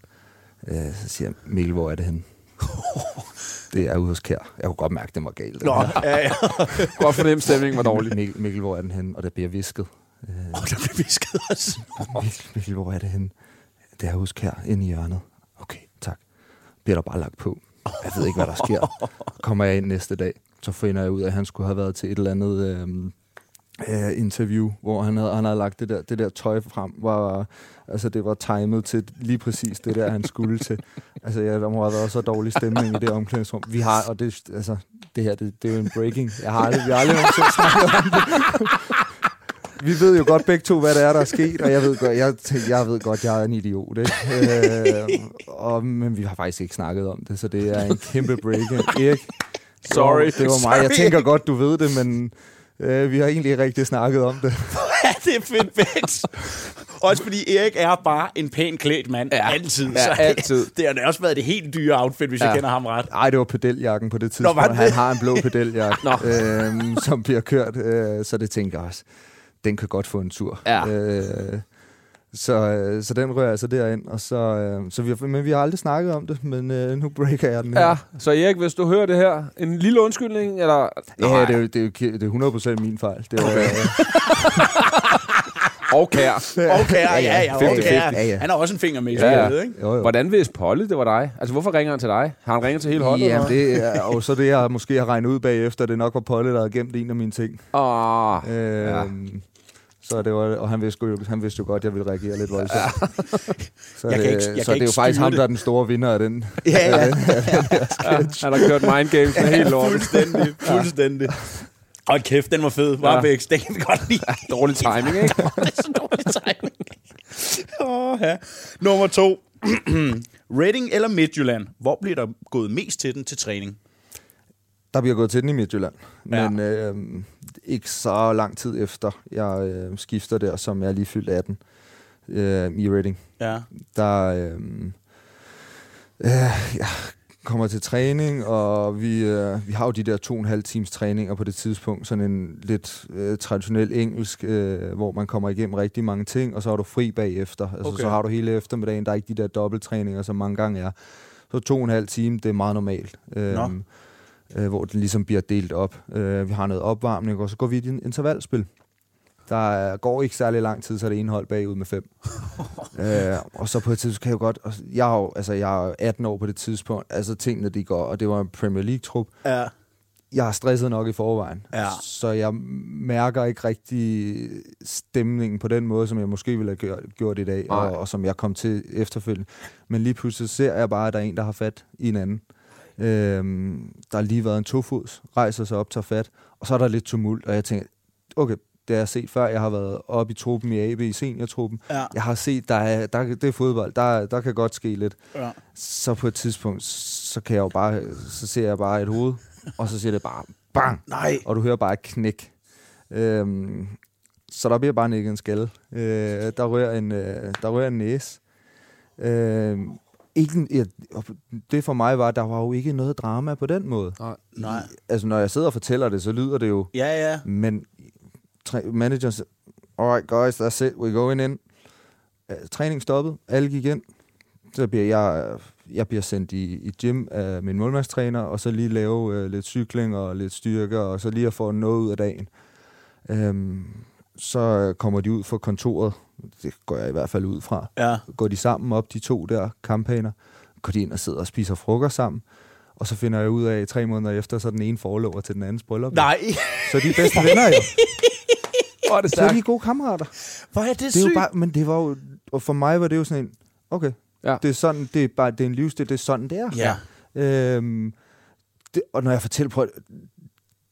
Speaker 2: Øh, så siger jeg, Mikkel, hvor er det henne? det er ude hos Kær. Jeg kunne godt mærke, at det var galt.
Speaker 3: Nå, ja, ja.
Speaker 1: Godt fornemme, stemningen var dårlig.
Speaker 2: Mikkel, Mikkel, hvor er den henne? Og der bliver visket. Øh,
Speaker 3: Oh, der blev visket også.
Speaker 2: Mikkel, Mikkel, hvor er det henne? Det er hos Kær, inde i hjørnet. Okay, tak. Bliver der bare lagt på. Jeg ved ikke, hvad der sker. Kommer jeg ind næste dag, så finder jeg ud af, at han skulle have været til et eller andet øhm, øh, interview, hvor han havde, han havde lagt det der, det der tøj frem, var, altså det var timet til lige præcis det der, han skulle til. Altså ja, der må have været så dårlig stemning i det omklædningsrum. Vi har, og det, altså, det her, det, det er jo en breaking. Jeg har aldrig, vi har aldrig nogensinde snakket om det. Vi ved jo godt begge to, hvad det er, der er sket, og jeg ved godt, jeg, tænker, jeg ved godt, jeg er en idiot. Ikke? Øh, og, men vi har faktisk ikke snakket om det, så det er en kæmpe break. Erik,
Speaker 1: Sorry.
Speaker 2: det var mig. Jeg tænker godt, du ved det, men øh, vi har egentlig ikke rigtig snakket om det.
Speaker 3: ja, det er fedt fedt. Også fordi Erik er bare en pæn klædt mand.
Speaker 1: Ja.
Speaker 3: Altid.
Speaker 1: Ja,
Speaker 3: Så
Speaker 1: altid.
Speaker 3: Det har da også været det helt dyre outfit, hvis ja. jeg kender ham ret.
Speaker 2: Nej, det var pedeljakken på det tidspunkt.
Speaker 3: det
Speaker 2: han
Speaker 3: det?
Speaker 2: har en blå pedeljakke,
Speaker 1: Nå.
Speaker 2: øhm, som bliver kørt, øh, så det tænker jeg også, den kan godt få en tur.
Speaker 1: Ja.
Speaker 2: Øh, så, øh, så den rører altså derind, og så, øh, så vi har, men vi har aldrig snakket om det, men øh, nu breaker jeg den her.
Speaker 1: Ja, så Erik, hvis du hører det her, en lille undskyldning, eller...
Speaker 2: Ja, det er, det, er det er 100% min fejl. Det var, okay.
Speaker 1: Og kær.
Speaker 3: Okay, ja, ja, ja, okay.
Speaker 2: 50-50. Ja, ja.
Speaker 3: Han har også en finger med i
Speaker 1: Ja, ja.
Speaker 3: spillet, ikke?
Speaker 2: jo, jo.
Speaker 1: Hvordan vidste Polly, det var dig? Altså, hvorfor ringer han til dig? Har han ringet til hele holdet?
Speaker 2: Jamen, det er og så det, jeg måske har regnet ud bagefter, det nok var Polle, der havde gemt en af mine ting.
Speaker 1: Åh,
Speaker 2: Øh,
Speaker 1: Ja.
Speaker 2: Så det var, og han vidste, jo, han vidste jo godt, at jeg ville reagere lidt voldsomt. Ja. Så,
Speaker 3: Jeg kan
Speaker 2: det,
Speaker 3: ikke- jeg kan
Speaker 2: så det er jo faktisk ham,
Speaker 3: det.
Speaker 2: der er den store vinder af den.
Speaker 3: Ja, ja.
Speaker 1: ja, han har kørt mind games med helt lort.
Speaker 3: fuldstændig, fuldstændig. Og kæft, den var fed. Warbex, den kan vi godt lide.
Speaker 1: Dårlig timing, ikke?
Speaker 3: det er så dårlig timing. Åh, ja. Nummer to. Reading eller Midtjylland? Hvor bliver der gået mest til den til træning?
Speaker 2: Der bliver gået til den i Midtjylland.
Speaker 3: Ja.
Speaker 2: Men øh, ikke så lang tid efter, jeg øh, skifter der, som jeg lige fyldte 18 øh, i Reading.
Speaker 3: Ja.
Speaker 2: der øh, øh, ja, kommer til træning, og vi, øh, vi har jo de der to og en halv times træninger på det tidspunkt, sådan en lidt øh, traditionel engelsk, øh, hvor man kommer igennem rigtig mange ting, og så har du fri bagefter. Altså,
Speaker 3: Okay.
Speaker 2: Så har du hele eftermiddagen, der er ikke de der dobbelttræninger, som mange gange er. Så to og en halv time, det er meget normalt. Øh,
Speaker 3: Nå.
Speaker 2: Øh, hvor det ligesom bliver delt op. Øh, vi har noget opvarmning, og så går vi i et intervalspil. Der er- går ikke særlig lang tid, så er det ene hold bagud med fem. øh, og så på et tidspunkt kan jeg jo godt... og Jeg er jo, altså, jeg er 18 år på det tidspunkt. Altså, tingene de går, og det var en Premier League-trup.
Speaker 3: Ja.
Speaker 2: Jeg er stresset nok i forvejen.
Speaker 3: Ja.
Speaker 2: Så jeg mærker ikke rigtig stemningen på den måde, som jeg måske ville have gjort, gjort i dag, og, og som jeg kom til efterfølgende. Men lige pludselig ser jeg bare, at der er en, der har fat i en anden. Øhm, der har lige været en tofods, rejser sig op, tager fat, og så er der lidt tumult, og jeg tænker, okay, det har jeg set før. Jeg har været oppe i truppen i AB, i seniortruppen.
Speaker 3: Ja.
Speaker 2: Jeg har set, der er, der, det er fodbold, der, der kan godt ske lidt.
Speaker 3: Ja.
Speaker 2: Så på et tidspunkt, så kan jeg jo bare, så ser jeg bare et hoved, og så siger det bare bang,
Speaker 3: Nej.
Speaker 2: og du hører bare et knæk. Øhm, så der bliver bare nikket en skalle. Øh, der, rører en, øh, der rører en næse. Øh, ikke, og det for mig var, der var jo ikke noget drama på den måde.
Speaker 3: Nej.
Speaker 2: Altså, når jeg sidder og fortæller det, så lyder det jo...
Speaker 3: Ja, ja.
Speaker 2: Men manageren siger, alright guys, that's it, we're going in. Øh, Træning stoppet, alle gik ind. Så bliver jeg, jeg bliver sendt i, i gym af min målmandstræner, og så lige lave øh, lidt cykling og lidt styrke, og så lige at få noget ud af dagen. Øhm, så kommer de ud fra kontoret, det går jeg i hvert fald ud fra.
Speaker 3: Ja.
Speaker 2: Går de sammen op, de to der kampagner, går de ind og sidder og spiser frokost sammen, og så finder jeg ud af, at tre måneder efter, så er den ene forlover til den andens bryllup.
Speaker 3: Nej.
Speaker 2: Så er de bedste venner jo.
Speaker 1: Hvor er det
Speaker 2: Så er de gode kammerater.
Speaker 3: Hvor er det,
Speaker 2: Det er
Speaker 3: sygt.
Speaker 2: bare, men det var jo, og for mig var det jo sådan en, okay,
Speaker 1: Ja.
Speaker 2: det er sådan, det er bare, det er en livsstil, det er sådan, det er.
Speaker 3: Ja.
Speaker 2: Øhm, det, og når jeg fortæller på,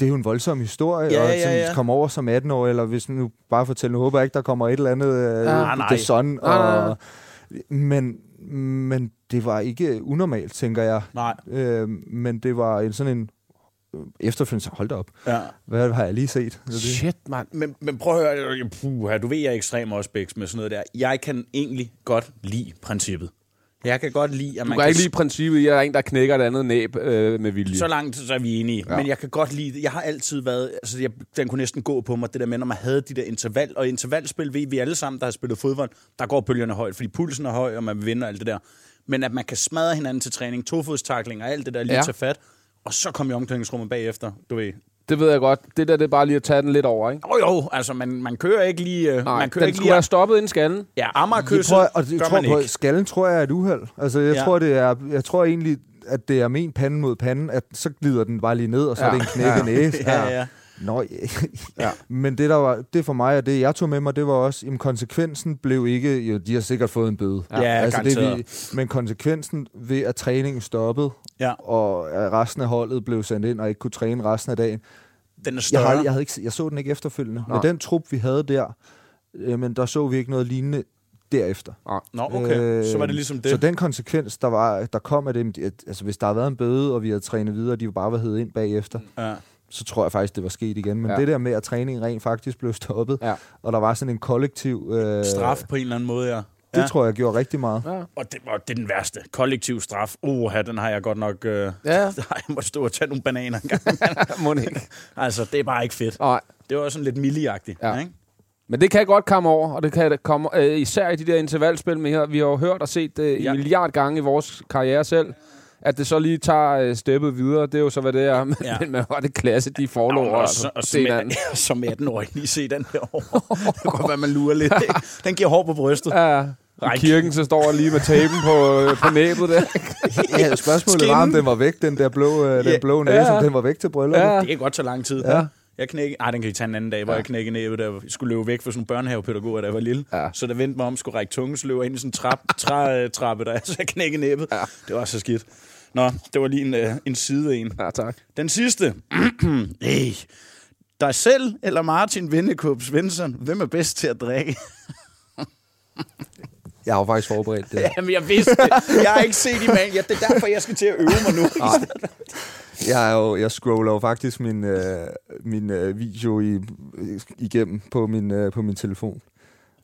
Speaker 2: det er jo en voldsom historie,
Speaker 3: Ja,
Speaker 2: og
Speaker 3: ja,
Speaker 2: som
Speaker 3: ja.
Speaker 2: kommer over som 18 år, eller hvis nu bare fortæller, nu håber jeg ikke, der kommer et eller andet, øh,
Speaker 3: Ah, nej.
Speaker 1: nej.
Speaker 2: og, men, men det var ikke unormalt, tænker jeg.
Speaker 3: Nej.
Speaker 2: Øhm, men det var en sådan en, øh, efterfølgende, hold da op,
Speaker 3: Ja.
Speaker 2: hvad har jeg lige set? Det,
Speaker 1: Shit, mand.
Speaker 3: Men, men prøv at høre, puh, du ved, jeg er ekstrem også, Bæks, med sådan noget der. Jeg kan egentlig godt lide princippet. Jeg kan godt lide, at
Speaker 1: Du
Speaker 3: man
Speaker 1: kan ikke lide princippet, jeg er en, der knækker et andet næb øh, med vilje.
Speaker 3: Så langt så er vi enige.
Speaker 1: Ja.
Speaker 3: Men jeg kan godt lide det. Jeg har altid været... Altså, jeg, den kunne næsten gå på mig, det der med, når man havde de der interval. Og intervalspil ved vi alle sammen, der har spillet fodbold, der går bølgerne højt, fordi pulsen er høj, og man vinder alt det der. Men at man kan smadre hinanden til træning, tofodstakling og alt det der, lige
Speaker 1: Ja.
Speaker 3: tage fat, og så komme i omklædningsrummet bagefter, du ved.
Speaker 1: Det ved jeg godt. Det der, det er bare lige at tage den lidt over, ikke?
Speaker 3: Jo jo, altså man, man kører ikke lige... øh,
Speaker 1: Nej,
Speaker 3: man kører
Speaker 1: den
Speaker 3: ikke
Speaker 1: skulle
Speaker 3: lige...
Speaker 1: have stoppet inden skallen.
Speaker 3: Ja,
Speaker 2: Jeg
Speaker 3: Amagerkysset
Speaker 2: tror, og det,
Speaker 3: gør
Speaker 2: tror
Speaker 3: man
Speaker 2: på,
Speaker 3: ikke.
Speaker 2: skallen tror jeg er et uheld. Altså, jeg,
Speaker 3: Ja.
Speaker 2: ja. tror, det er, jeg tror egentlig, at det er min pande mod panden, at så glider den bare lige ned, og så ja.
Speaker 1: Ja.
Speaker 2: er det en knækket
Speaker 1: Ja.
Speaker 2: næse.
Speaker 3: Ja, ja.
Speaker 2: Nå, ja. Men det, der var, det for mig, og det jeg tog med mig, det var også, at konsekvensen blev ikke, jo, de har sikkert fået en bøde.
Speaker 3: Ja,
Speaker 2: altså, det, vi, men konsekvensen ved, at træningen stoppede,
Speaker 3: Ja.
Speaker 2: og at resten af holdet blev sendt ind, og ikke kunne træne resten af dagen,
Speaker 3: Den er
Speaker 2: jeg,
Speaker 3: større.
Speaker 2: har, jeg, havde ikke, jeg så den ikke efterfølgende.
Speaker 1: Nej.
Speaker 2: Med den trup, vi havde der, øh, men der så vi ikke noget lignende derefter.
Speaker 3: Nå, okay. Så var det ligesom det.
Speaker 2: Så den konsekvens, der, var, der kom af det, at, altså hvis der havde været en bøde, og vi havde trænet videre, og de bare var heddet ind bagefter,
Speaker 3: Ja.
Speaker 2: Så tror jeg faktisk, det var sket igen. Men
Speaker 1: Ja.
Speaker 2: det der med, at træningen rent faktisk blev stoppet,
Speaker 1: Ja.
Speaker 2: og der var sådan en kollektiv... Øh,
Speaker 3: Straf på en eller anden måde, ja.
Speaker 2: Det
Speaker 3: ja.
Speaker 2: tror jeg gjorde rigtig meget.
Speaker 1: Ja.
Speaker 3: Og det, og det er den værste. Kollektiv straf. Oha, den har jeg godt nok... Øh,
Speaker 1: Ja.
Speaker 3: der har jeg måtte stå og tage nogle bananer en gang.
Speaker 1: Må det ikke.
Speaker 3: altså, det er bare ikke fedt.
Speaker 1: Nej.
Speaker 3: Det var sådan lidt milliagtigt.
Speaker 1: Ja.
Speaker 3: Ikke?
Speaker 1: Men det kan godt komme over, og det kan det komme øh, især i de der intervalspil med her. Vi har jo hørt og set det
Speaker 3: Ja.
Speaker 1: en milliard gange i vores karriere selv, at det så lige tager øh, steppet videre. Det er jo så, hvad det er. Men,
Speaker 3: Ja.
Speaker 1: men hvor er det klasse, de forlover.
Speaker 3: og,
Speaker 1: altså,
Speaker 3: så, og som,
Speaker 1: hinanden.
Speaker 3: som 18-årig lige se den der over. det kan godt være, man lurer lidt. Den giver hår på brystet.
Speaker 1: Ja, i
Speaker 3: Ræk.
Speaker 1: kirken, så står jeg lige med tapen på, øh, på næbet der.
Speaker 2: Ja, spørgsmålet var, om den var væk, den der blå, øh,
Speaker 3: Ja.
Speaker 2: den blå næse,
Speaker 1: Ja.
Speaker 2: om den var væk til brylluppet.
Speaker 1: Ja.
Speaker 3: Det kan godt tage lang tid.
Speaker 1: Ja.
Speaker 3: Jeg knække, ej, den kan vi tage en anden dag, hvor ja. jeg knækkede næbet, der jeg skulle løbe væk fra sådan nogle børnehavepædagoger, da jeg var lille.
Speaker 1: Ja.
Speaker 3: Så der vendte mig om, skulle række tunge, så løb jeg ind i sådan en trap, træ, trappe, der så jeg knækkede næbet.
Speaker 1: Ja.
Speaker 3: Det var så skidt. Nå, det var lige en, øh, en side en.
Speaker 1: Ja, tak.
Speaker 3: Den sidste. hey. Dig selv eller Martin Vindekåb Svensson? Hvem er bedst til at drikke?
Speaker 2: Jeg har jo faktisk forberedt det.
Speaker 3: Jamen, jeg vidste det. Jeg har ikke set i mand. Ja, det er derfor, jeg skal til at øve mig nu.
Speaker 2: Jeg, er jo, jeg scroller jo faktisk min, øh, min øh, video i, igennem på min, øh, på min telefon.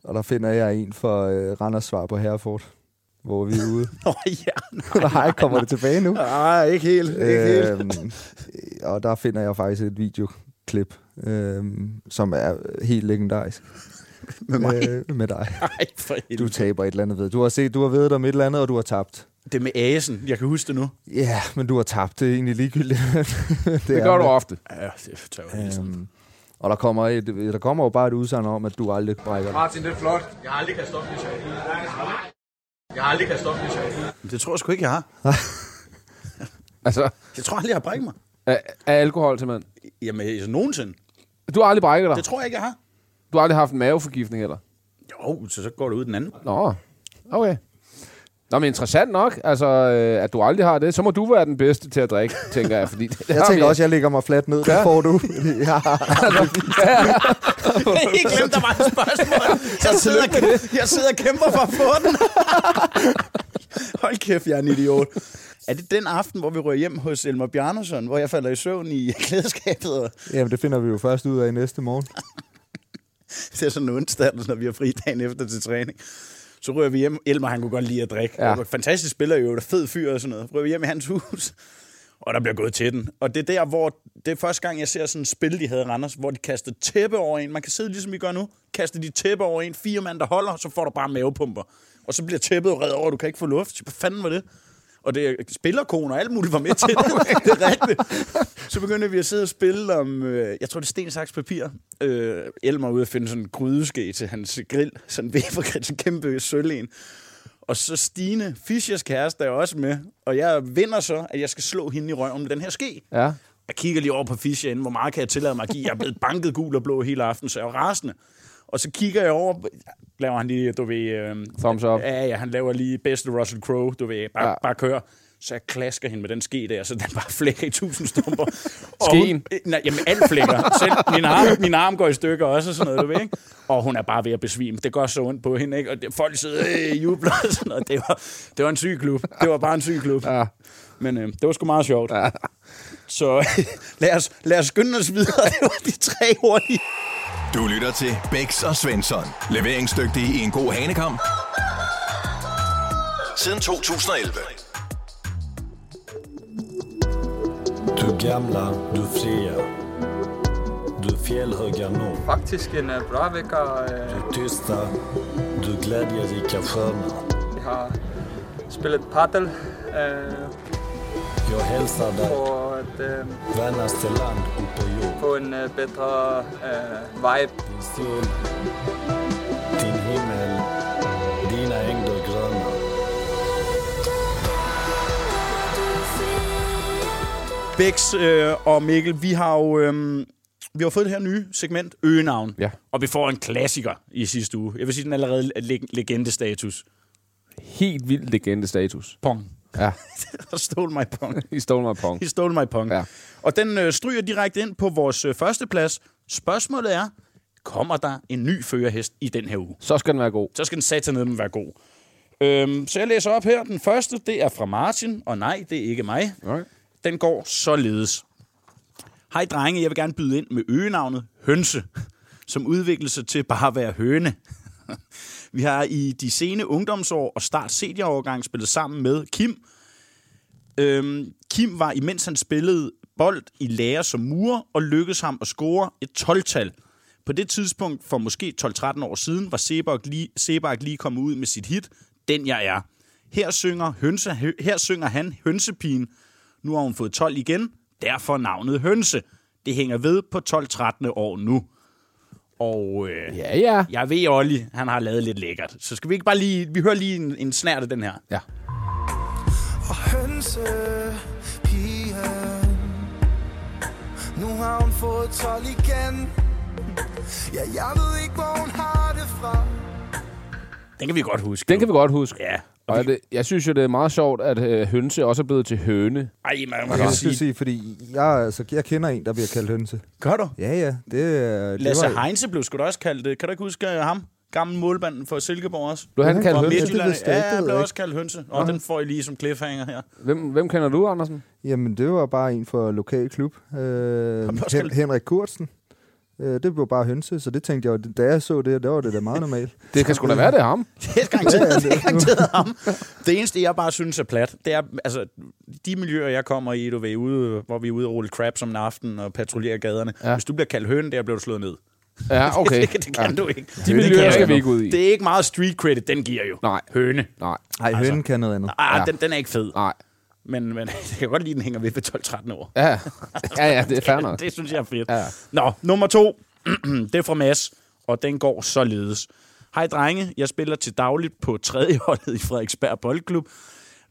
Speaker 2: Og der finder jeg en for øh, Randers svar på Herford, hvor vi er ude.
Speaker 3: Nå, ja.
Speaker 2: Nej, kommer det tilbage nu?
Speaker 3: Nej, ikke helt. Ikke helt.
Speaker 2: Øhm, og der finder jeg faktisk et videoklip, øhm, som er helt legendarisk.
Speaker 3: Med mig.
Speaker 2: Øh, med dig.
Speaker 3: Ej, for
Speaker 2: Du
Speaker 3: helvede.
Speaker 2: taber et eller andet ved. Du har set, du har ved om et eller andet, og du har tabt.
Speaker 3: Det med asen. Jeg kan huske det nu.
Speaker 2: Ja, men du har tabt. Det er egentlig ligegyldigt. det,
Speaker 1: Det gør du ofte.
Speaker 3: Ja, det tager.
Speaker 2: Øhm, og der kommer, et, der kommer jo bare et udsagn om, at du aldrig brækker dig.
Speaker 6: Martin, det er flot. Jeg har aldrig kastet op sjov. Jeg har aldrig kastet op sjov.
Speaker 3: Det tror jeg sgu ikke, jeg har.
Speaker 1: Altså,
Speaker 3: Jeg tror aldrig, jeg har brækket mig.
Speaker 1: af, af alkohol simpelthen.
Speaker 3: Jamen, altså, nogensinde.
Speaker 1: Du har aldrig brækket dig.
Speaker 3: Det tror jeg ikke, jeg har.
Speaker 1: Du har aldrig haft en maveforgiftning heller.
Speaker 3: Jo, så, så går det ud den anden.
Speaker 1: Nå, okay. Nå, men interessant nok, altså, øh, at du aldrig har det. Så må du være den bedste til at drikke, tænker jeg. Fordi det,
Speaker 2: Jeg tænker
Speaker 1: vi-
Speaker 2: også, at jeg ligger mig fladt ned. Det får du. Ja.
Speaker 3: Jeg har ikke glemt, der var et spørgsmål. Jeg sidder, og kæmper, jeg sidder og kæmper for at få den. Hold kæft, jeg er en idiot. Er det den aften, hvor vi rører hjem hos Elmer Bjarnason, hvor jeg falder i søvn i klædeskabet?
Speaker 2: Jamen, det finder vi jo først ud af næste morgen.
Speaker 3: det er sådan en onsdag, når vi har fri dagen efter til træning. Så rører vi hjem. Elmer, han kunne godt lide at drikke.
Speaker 1: Ja.
Speaker 3: Fantastisk spiller jo, der fed fyr og sådan noget. Rører vi hjem i hans hus, og der bliver gået til den. Og det er der, hvor det er første gang, jeg ser sådan et spil, de havde Randers, hvor de kastede tæppe over en. Man kan sidde ligesom vi gør nu. Kaster de tæppe over en, fire mand, der holder, så får du bare mavepumper. Og så bliver tæppet reddet over, du kan ikke få luft. Hvad fanden var det? Og det er spillerkoner og alt muligt var med til det. det er rigtigt. Så begyndte vi at sidde og spille om, øh, jeg tror det er sten, saks, papir. Øh, Elmer ude at finde sådan en grydeske til hans grill. Sådan en sådan en kæmpe sølv en. Og så Stine, Fischers kæreste, er også med. Og jeg vinder så, at jeg skal slå hende i røven med den her ske.
Speaker 1: Ja.
Speaker 3: Jeg kigger lige over på Fischer inden, hvor meget kan jeg tillade mig at give? Jeg er blevet banket gul og blå hele aften, så jeg er rasende. Og så kigger jeg over, laver han lige, du ved... Øh,
Speaker 1: Thumbs up.
Speaker 3: Ja, ja, han laver lige bedste Russell Crowe, du ved, bare,
Speaker 1: Ja.
Speaker 3: bare kør. Så jeg klasker hende med den ske der, så den bare flækker i tusind stumper.
Speaker 1: Skeen?
Speaker 3: Nej, jamen, alt flækker. Selv min arm, min arm går i stykker også, og sådan noget, du ved, ikke? Og hun er bare ved at besvime. Det går så ondt på hende, ikke? Og det, folk sidder øh, jubler og sådan noget. Det var, det var en syg klub. Det var bare en syg klub.
Speaker 1: Ja.
Speaker 3: Men øh, det var sgu meget sjovt.
Speaker 1: Ja.
Speaker 3: Så lad os, lad os skynde os videre. Det var de tre hurtige.
Speaker 4: Du lytter til Bæks og Svensson. Leveringsdygtige i en god hanekamp. Siden 2011.
Speaker 8: Du gamla, du fria. Du fjällhöga nord.
Speaker 9: Faktisk en øh, bra vecka. Øh,
Speaker 8: Du tysta, du glädjerika sköna.
Speaker 9: Vi har spillet paddel øh,
Speaker 8: Jag hälsar dig,
Speaker 9: på, et, øh,
Speaker 8: vännaste land upp på
Speaker 9: på en øh, bedre øh, vibe.
Speaker 8: Din din himmel, ängder gröna.
Speaker 3: Bex øh, og Mikkel, vi har jo øh, vi har fået det her nye segment, Øgenavn.
Speaker 1: Ja.
Speaker 3: Og vi får en klassiker i sidste uge. Jeg vil sige, den er allerede leg- legendestatus.
Speaker 1: Helt vild legende-status.
Speaker 3: Pong.
Speaker 1: Ja,
Speaker 3: Stole my pong.
Speaker 1: i stole my pong.
Speaker 3: He stole my pong.
Speaker 1: Ja.
Speaker 3: Og den øh, stryger direkte ind på vores øh, første plads. Spørgsmålet er, kommer der en ny førerhest i den her uge?
Speaker 1: Så skal den være god.
Speaker 3: Så skal den satanede være god. Øhm, så jeg læser op her. Den første, det er fra Martin, og nej, det er ikke mig.
Speaker 1: Okay.
Speaker 3: Den går således. Hej drenge, jeg vil gerne byde ind med øgenavnet Hønse, som udvikler sig til bare at være høne. Vi har i de sene ungdomsår og start seniorovergang spillet sammen med Kim. Øhm, Kim var, imens han spillede bold i lære som murer, og lykkedes ham at score et 12-tal. På det tidspunkt, for måske 12-13 år siden, var Sebak lige, Sebak lige kommet ud med sit hit, Den jeg er. Her synger, hønse, her synger han Hønsepigen. Nu har hun fået 12 igen, derfor navnet Hønse. Det hænger ved på 12-13 år nu. Og øh,
Speaker 1: Ja, ja.
Speaker 3: jeg ved, Olli, han har lavet lidt lækkert. Så skal vi ikke bare lige... Vi hører lige en, en snært af den her.
Speaker 1: Ja.
Speaker 10: Og hønse pigen Nu har hun fået 12 igen Ja, jeg ved ikke, hvor hun har det fra
Speaker 3: Den kan vi godt huske.
Speaker 1: Den kan vi godt huske.
Speaker 3: Ja.
Speaker 1: Og det, jeg synes jo, det er meget sjovt, at øh, hønse også er blevet til høne.
Speaker 3: Ej, man, man
Speaker 2: Jeg
Speaker 3: kan sige...
Speaker 2: sige, fordi jeg, altså, jeg kender en, der bliver kaldt hønse.
Speaker 3: Gør du?
Speaker 2: Ja, ja. Det, er- det
Speaker 3: Lasse
Speaker 2: var,
Speaker 3: Heinze blev sgu da også kaldt det. Kan du ikke huske uh, ham? Gammel målmand for Silkeborg også.
Speaker 1: Du han kaldt
Speaker 3: Fra
Speaker 1: hønse.
Speaker 3: Ja,
Speaker 2: det ved
Speaker 3: blev også kaldt hønse. Og den får I lige som cliffhanger her.
Speaker 1: Hvem, hvem kender du, Andersen?
Speaker 2: Jamen, det var bare en for lokal klub. Øh, Hen, Henrik Kurtsen. Øh, det blev bare hønse, så det tænkte jeg, da jeg så det, der var det da meget normalt.
Speaker 1: Det kan sgu da være, det er ham.
Speaker 3: Det er garanteret, det er garanteret ham. Det eneste, jeg bare synes er plat, det er, altså, de miljøer, jeg kommer i, du ved, ude, hvor vi er ude og rulle crabs om aftenen og patruljere gaderne.
Speaker 1: Ja.
Speaker 3: Ja. Hvis du bliver kaldt høn, der bliver du slået ned.
Speaker 1: Ja, okay.
Speaker 3: det, det kan
Speaker 1: ja.
Speaker 3: du ikke.
Speaker 1: De
Speaker 3: Det
Speaker 1: miljøer skal vi ikke ud i.
Speaker 3: Det er ikke meget street credit, den giver jo.
Speaker 1: Nej.
Speaker 3: Høne.
Speaker 1: Nej,
Speaker 2: Nej,
Speaker 3: Altså.
Speaker 2: hønen kan noget andet.
Speaker 3: Ah,
Speaker 1: Ja.
Speaker 3: den, den er ikke fed.
Speaker 1: nej.
Speaker 3: Men, men jeg kan godt lide, at den hænger ved ved 12-13 år.
Speaker 1: Ja, ja, ja det er fair nok.
Speaker 3: Det synes jeg er fedt.
Speaker 1: Ja.
Speaker 3: Nå, nummer to. det er fra Mads, og den går således. Hej drenge, jeg spiller til dagligt på tredje holdet i Frederiksberg Boldklub.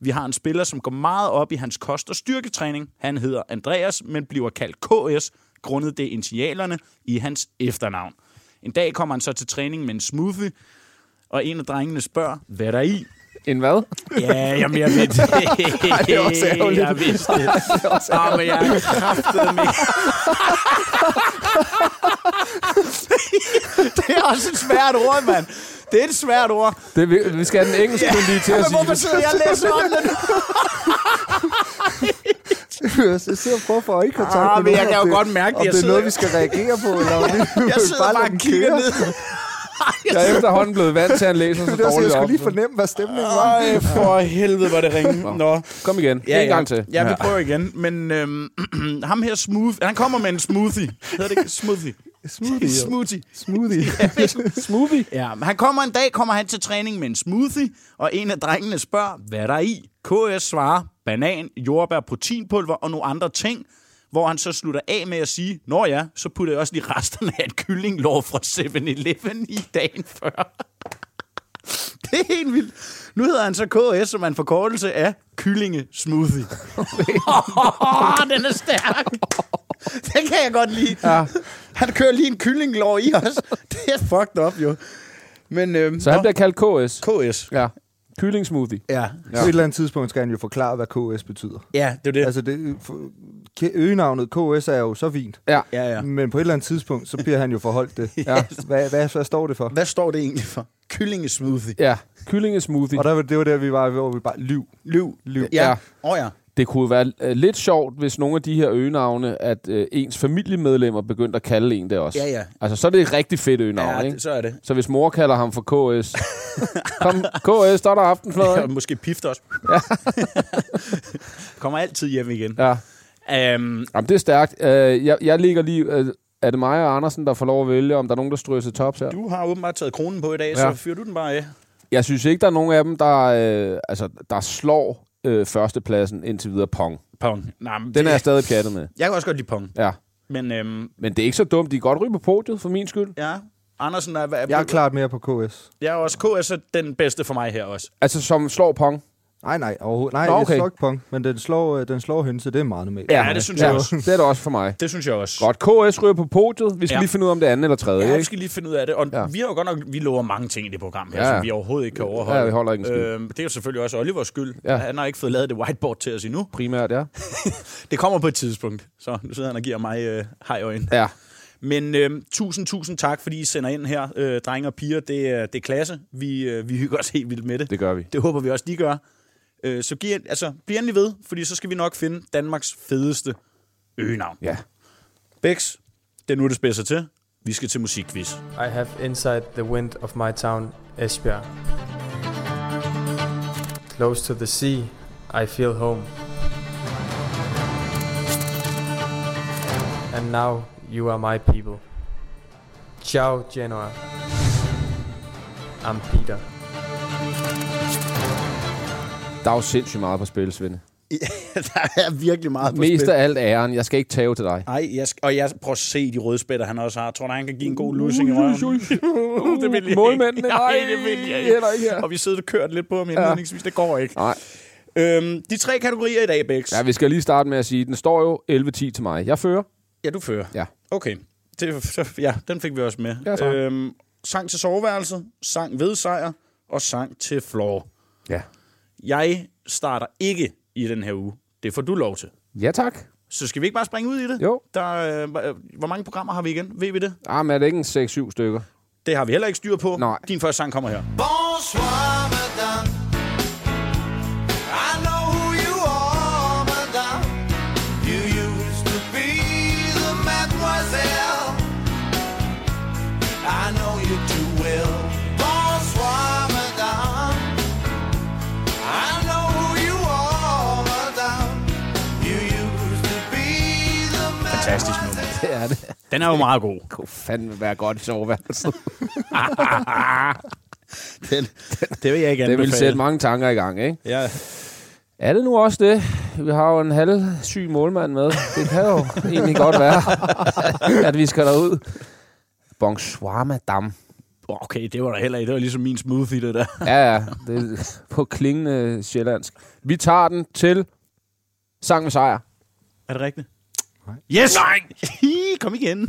Speaker 3: Vi har en spiller, som går meget op i hans kost- og styrketræning. Han hedder Andreas, men bliver kaldt KS, grundet det initialerne i hans efternavn. En dag kommer han så til træning med en smoothie, og en af drengene spørger, hvad der er i.
Speaker 1: En hvad?
Speaker 3: Ja, jamen jeg ved det.
Speaker 2: Ej, det er også ærgerligt.
Speaker 3: Jeg vidste det. Åh, men jeg er kraftet med. det er også et svært ord, mand. Det er et svært ord.
Speaker 1: Det, vi, vi skal have den engelske ja, lige til at
Speaker 3: Men
Speaker 1: sige
Speaker 3: hvorfor
Speaker 1: det.
Speaker 3: sidder jeg og læser om det?
Speaker 2: jeg sidder og prøver at få øjekontakt
Speaker 3: Ah,
Speaker 2: med
Speaker 3: men jeg kan jo
Speaker 2: det-
Speaker 3: godt mærke det.
Speaker 2: Om
Speaker 3: Jeg
Speaker 2: det er
Speaker 3: sidder-
Speaker 2: noget, vi skal reagere på, eller om vi
Speaker 3: Jeg sidder bare og kigger ned.
Speaker 1: Jeg er efterhånden blevet vant til, at han læser så
Speaker 2: Det er også, jeg
Speaker 1: dårligt
Speaker 2: skulle
Speaker 1: op.
Speaker 2: lige fornemme, hvad stemningen var.
Speaker 3: Ej, for helvede, hvor det ringe. Nå.
Speaker 1: Kom igen.
Speaker 3: Ja,
Speaker 1: en
Speaker 3: ja.
Speaker 1: gang til.
Speaker 3: Ja, vi prøver igen. Men øhm, ham her Smooth, han kommer med en smoothie. Hedder det ikke smoothie?
Speaker 2: Smoothie. jo.
Speaker 3: Smoothie.
Speaker 2: Smoothie.
Speaker 1: Smoothie.
Speaker 3: Ja, men han kommer en dag, kommer han til træning med en smoothie, og en af drengene spørger, hvad der er i. KS svarer, banan, jordbær, proteinpulver og nogle andre ting, hvor han så slutter af med at sige, Nå ja, så putter jeg også lige resterne af et kyllinglår fra 7-Eleven i dagen før. Det er helt vildt. Nu hedder han så KS, som er en forkortelse af kyllingesmoothie. Den er stærk. Den kan jeg godt lide.
Speaker 1: Ja.
Speaker 3: Han kører lige en kyllinglår i os. Det er fucked up, jo. Men, øhm,
Speaker 1: Så han
Speaker 3: nå,
Speaker 1: bliver kaldt KS.
Speaker 3: KS.
Speaker 1: Ja. Kylling smoothie.
Speaker 3: Ja.
Speaker 2: På et eller andet tidspunkt skal han jo forklare, hvad KS betyder.
Speaker 3: ja, det er det.
Speaker 2: Altså, det, for- øgenavnet KS er jo så fint.
Speaker 1: Ja.
Speaker 3: Ja, ja.
Speaker 2: Men på et eller andet tidspunkt, så bliver han jo forholdt det.
Speaker 1: Ja.
Speaker 2: Hvad, hvad, hvad står det for?
Speaker 3: Hvad står det egentlig for? Kyllingesmoothie.
Speaker 1: Ja. Kylling smoothie.
Speaker 2: Og der, var- det var der, vi var, hvor vi bare lyv.
Speaker 3: Liv.
Speaker 2: Liv.
Speaker 3: Ja.
Speaker 1: Ja.
Speaker 3: Åh oh, ja.
Speaker 1: Det kunne være øh, lidt sjovt, hvis nogle af de her øgenavne, at øh, ens familiemedlemmer begyndte at kalde en det også.
Speaker 3: Ja, ja.
Speaker 1: Altså, så er det et rigtig fedt øgenavn,
Speaker 3: Ja,
Speaker 1: ikke?
Speaker 3: det, så er det.
Speaker 1: Så hvis mor kalder ham for KS, kom, KS, der er der aftenflade.
Speaker 3: Og måske pift også. Kommer altid hjem igen.
Speaker 1: Ja.
Speaker 3: Um,
Speaker 1: Jamen, det er stærkt. Øh, jeg, jeg ligger lige... Øh, er det mig og Andersen, der får lov at vælge, om der er nogen, der stryger til tops her?
Speaker 3: du har åbenbart taget kronen på i dag,
Speaker 1: Ja.
Speaker 3: så fyrer du den bare af.
Speaker 1: Jeg synes ikke, der er nogen af dem, der, øh, altså, der slår øh, førstepladsen indtil videre Pong.
Speaker 3: Pong. Nej, men
Speaker 1: Den
Speaker 3: det,
Speaker 1: er jeg stadig pjattet med.
Speaker 3: Jeg kan også godt lide Pong.
Speaker 1: Ja.
Speaker 3: Men øhm,
Speaker 1: Men det er ikke så dumt. De kan godt ryge på podiet, for min skyld.
Speaker 3: ja, Andersen er... er
Speaker 2: Jeg er klart mere på KS.
Speaker 3: Jeg er også KS er den bedste for mig her også.
Speaker 1: Altså, som slår Pong.
Speaker 2: Nej, nej, overhovedet. Nej,
Speaker 1: Nå, okay.
Speaker 2: det er slår pong, men den slår, øh, den slår hønse, det er meget normalt.
Speaker 3: Ja, det synes jeg også.
Speaker 1: Det er det også for mig.
Speaker 3: Det synes jeg også.
Speaker 1: Godt, KS ryger på podiet. Vi skal
Speaker 3: Ja.
Speaker 1: ja. lige finde ud af, om det er anden eller tredje.
Speaker 3: Ja, vi skal lige finde ud af det. Og ja.
Speaker 1: Ja.
Speaker 3: vi har jo godt nok, vi lover mange ting i det program her,
Speaker 1: Ja,
Speaker 3: ja.
Speaker 1: ja.
Speaker 3: som vi overhovedet ikke kan overholde.
Speaker 1: Ja, vi holder ikke.
Speaker 3: Øhm, det er jo selvfølgelig også Olivers skyld.
Speaker 1: Ja.
Speaker 3: Ja. Han har ikke fået lavet det whiteboard til os endnu.
Speaker 1: Primært, ja.
Speaker 3: Det kommer på et tidspunkt. Så nu sidder han og giver mig øh, hejøjen.
Speaker 1: Ja.
Speaker 3: Men øh, tusind, tusind tak, fordi I sender ind her, øh, drenge og piger. Det, er- det er klasse. Vi, øh, vi hygger os helt vildt med det.
Speaker 1: Det gør vi.
Speaker 3: Det håber vi også, de gør. Øh, så giv, altså, bliv endelig ved, fordi så skal vi nok finde Danmarks fedeste øgenavn.
Speaker 1: Ja.
Speaker 3: Bex, det er nu, det spidser til. Vi skal til musikquiz.
Speaker 9: I have inside the wind of my town, Esbjerg. Close to the sea, I feel home. And now you are my people. Ciao, Genoa. I'm Peter.
Speaker 1: Der er jo sindssygt meget på spil, Svende.
Speaker 3: der er virkelig meget på
Speaker 1: Mest
Speaker 3: spil.
Speaker 1: af alt æren. Jeg skal ikke tage til dig.
Speaker 3: Ej, jeg, sk- og jeg prøver at se de røde spætter, han også har. Tror du, han kan give en god lussing i røven? Uh, det vil jeg
Speaker 1: Målmændene,
Speaker 3: ikke.
Speaker 1: nej,
Speaker 3: det vil jeg
Speaker 1: ikke her.
Speaker 3: Og vi sidder og kørt lidt på ham indledningsvis. Det går ikke.
Speaker 1: Nej.
Speaker 3: Øhm, de tre kategorier i dag, Bex.
Speaker 1: Ja, vi skal lige starte med at sige, den står jo 11-10 til mig. Jeg fører.
Speaker 3: Ja, du fører.
Speaker 1: Ja.
Speaker 3: Okay. Det, ja, den fik vi også med.
Speaker 1: Ja, tak.
Speaker 3: øhm, sang til soveværelset, sang ved sejr og sang til floor.
Speaker 1: Ja.
Speaker 3: Jeg starter ikke i den her uge. Det får du lov til.
Speaker 1: Ja, tak.
Speaker 3: Så skal vi ikke bare springe ud i det?
Speaker 1: Jo.
Speaker 3: Der, øh, hvor- mange programmer har vi igen? Ved vi det?
Speaker 1: Ah, men er det ikke en 6-7 stykker?
Speaker 3: Det har vi heller ikke styr på.
Speaker 1: Nej.
Speaker 3: Din første sang kommer her.
Speaker 10: Bonsoir,
Speaker 3: Den er jo meget god.
Speaker 1: Det kunne fandme være godt i soveværelset.
Speaker 3: Den, det vil jeg ikke
Speaker 1: Det
Speaker 3: anbefale.
Speaker 1: vil sætte mange tanker i gang, ikke?
Speaker 3: Ja.
Speaker 1: Er det nu også det? Vi har jo en halvsyg målmand med. Det kan jo egentlig godt være, at vi skal derud. Bonsoir, madame.
Speaker 3: Okay, det var der heller ikke. Det var ligesom min smoothie, det der.
Speaker 1: Ja, ja. Det er på klingende sjællandsk. Vi tager den til sang med sejr.
Speaker 3: Er det rigtigt? Nej. Yes! Nej! Kom igen.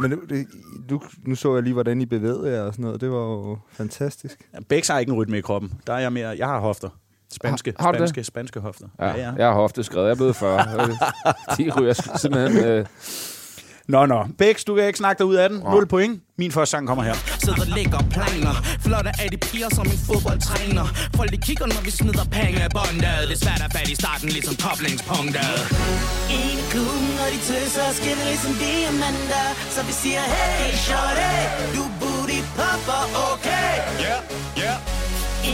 Speaker 2: Men det, det, du, nu så jeg lige, hvordan I bevægede jer og sådan noget. Det var jo fantastisk.
Speaker 3: Bæks har ikke en rytme i kroppen. Der er jeg mere... Jeg har hofter. Spanske,
Speaker 1: Har- har du det?
Speaker 3: spanske, spanske hofter.
Speaker 1: Ja, ja. jeg har hofte skrevet. Jeg er blevet 40. De ryger simpelthen... Øh,
Speaker 3: Nå, nå. Bæks, du kan ikke snakke dig ud af den. 0 point. Min første sang kommer her.
Speaker 11: Sidder og lægger planer Flotte af de piger som en fodboldtræner Folk de kigger når vi smider penge af båndet Det er svært at falde i starten ligesom koblingspunktet
Speaker 10: I klubben, når de tøser, skinner ligesom diamanter Så vi siger, hey, shorty, du booty popper, okay?
Speaker 11: Yeah, yeah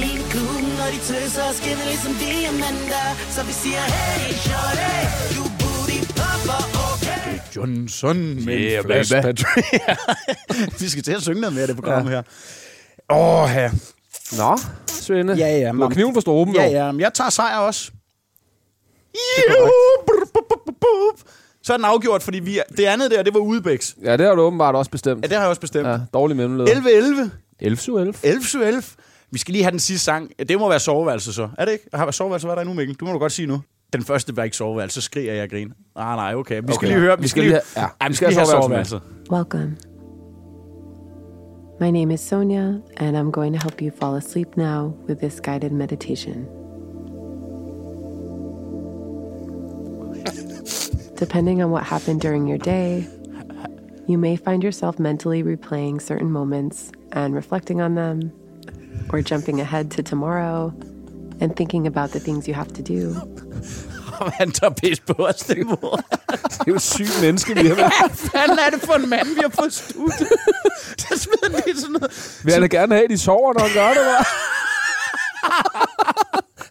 Speaker 10: I klubben, når de tøser, skinner ligesom diamanter Så vi siger, hey, shorty, du?
Speaker 3: Johnson med
Speaker 1: Yeah,
Speaker 3: en flash
Speaker 1: baby.
Speaker 3: battery. vi skal til at synge noget mere af det program ja. her. Åh, ja.
Speaker 1: Nå, Svende.
Speaker 3: Ja, ja.
Speaker 1: Du har kniven for struben,
Speaker 3: Ja, ja. Men jeg tager sejr også. Så er den afgjort, fordi vi, det andet der, det var udebæks.
Speaker 1: Ja, det har du åbenbart også bestemt.
Speaker 3: Ja, det har jeg også bestemt.
Speaker 1: Ja, dårlig mellemled.
Speaker 3: 11-11.
Speaker 1: 11 11.
Speaker 3: 11 Vi skal lige have den sidste sang. Det må være soveværelse så. Er det ikke? Har soveværelse var der nu, Mikkel? Du må du godt sige nu. Den første var ikke soveværelse, så skriger jeg og griner. Ah, nej, okay. Vi skal
Speaker 1: Okay.
Speaker 3: lige høre.
Speaker 1: Vi skal lige have- ja,
Speaker 3: Ej, vi
Speaker 1: vi
Speaker 3: skal
Speaker 1: skal
Speaker 3: lige have
Speaker 1: have
Speaker 3: soveværelse.
Speaker 1: soveværelse
Speaker 12: Welcome. My name is Sonia, and I'm going to help you fall asleep now with this guided meditation. Depending on what happened during your day, you may find yourself mentally replaying certain moments and reflecting on them, or jumping ahead to tomorrow and thinking about the things you have to do.
Speaker 3: Han tager pis på os, det mor.
Speaker 1: Det er jo et sygt menneske, vi har med.
Speaker 3: Hvad er det for en mand, vi har på studiet? Så smider han lige sådan noget.
Speaker 1: Vil han da gerne have, at de sover, når han gør det, hva'?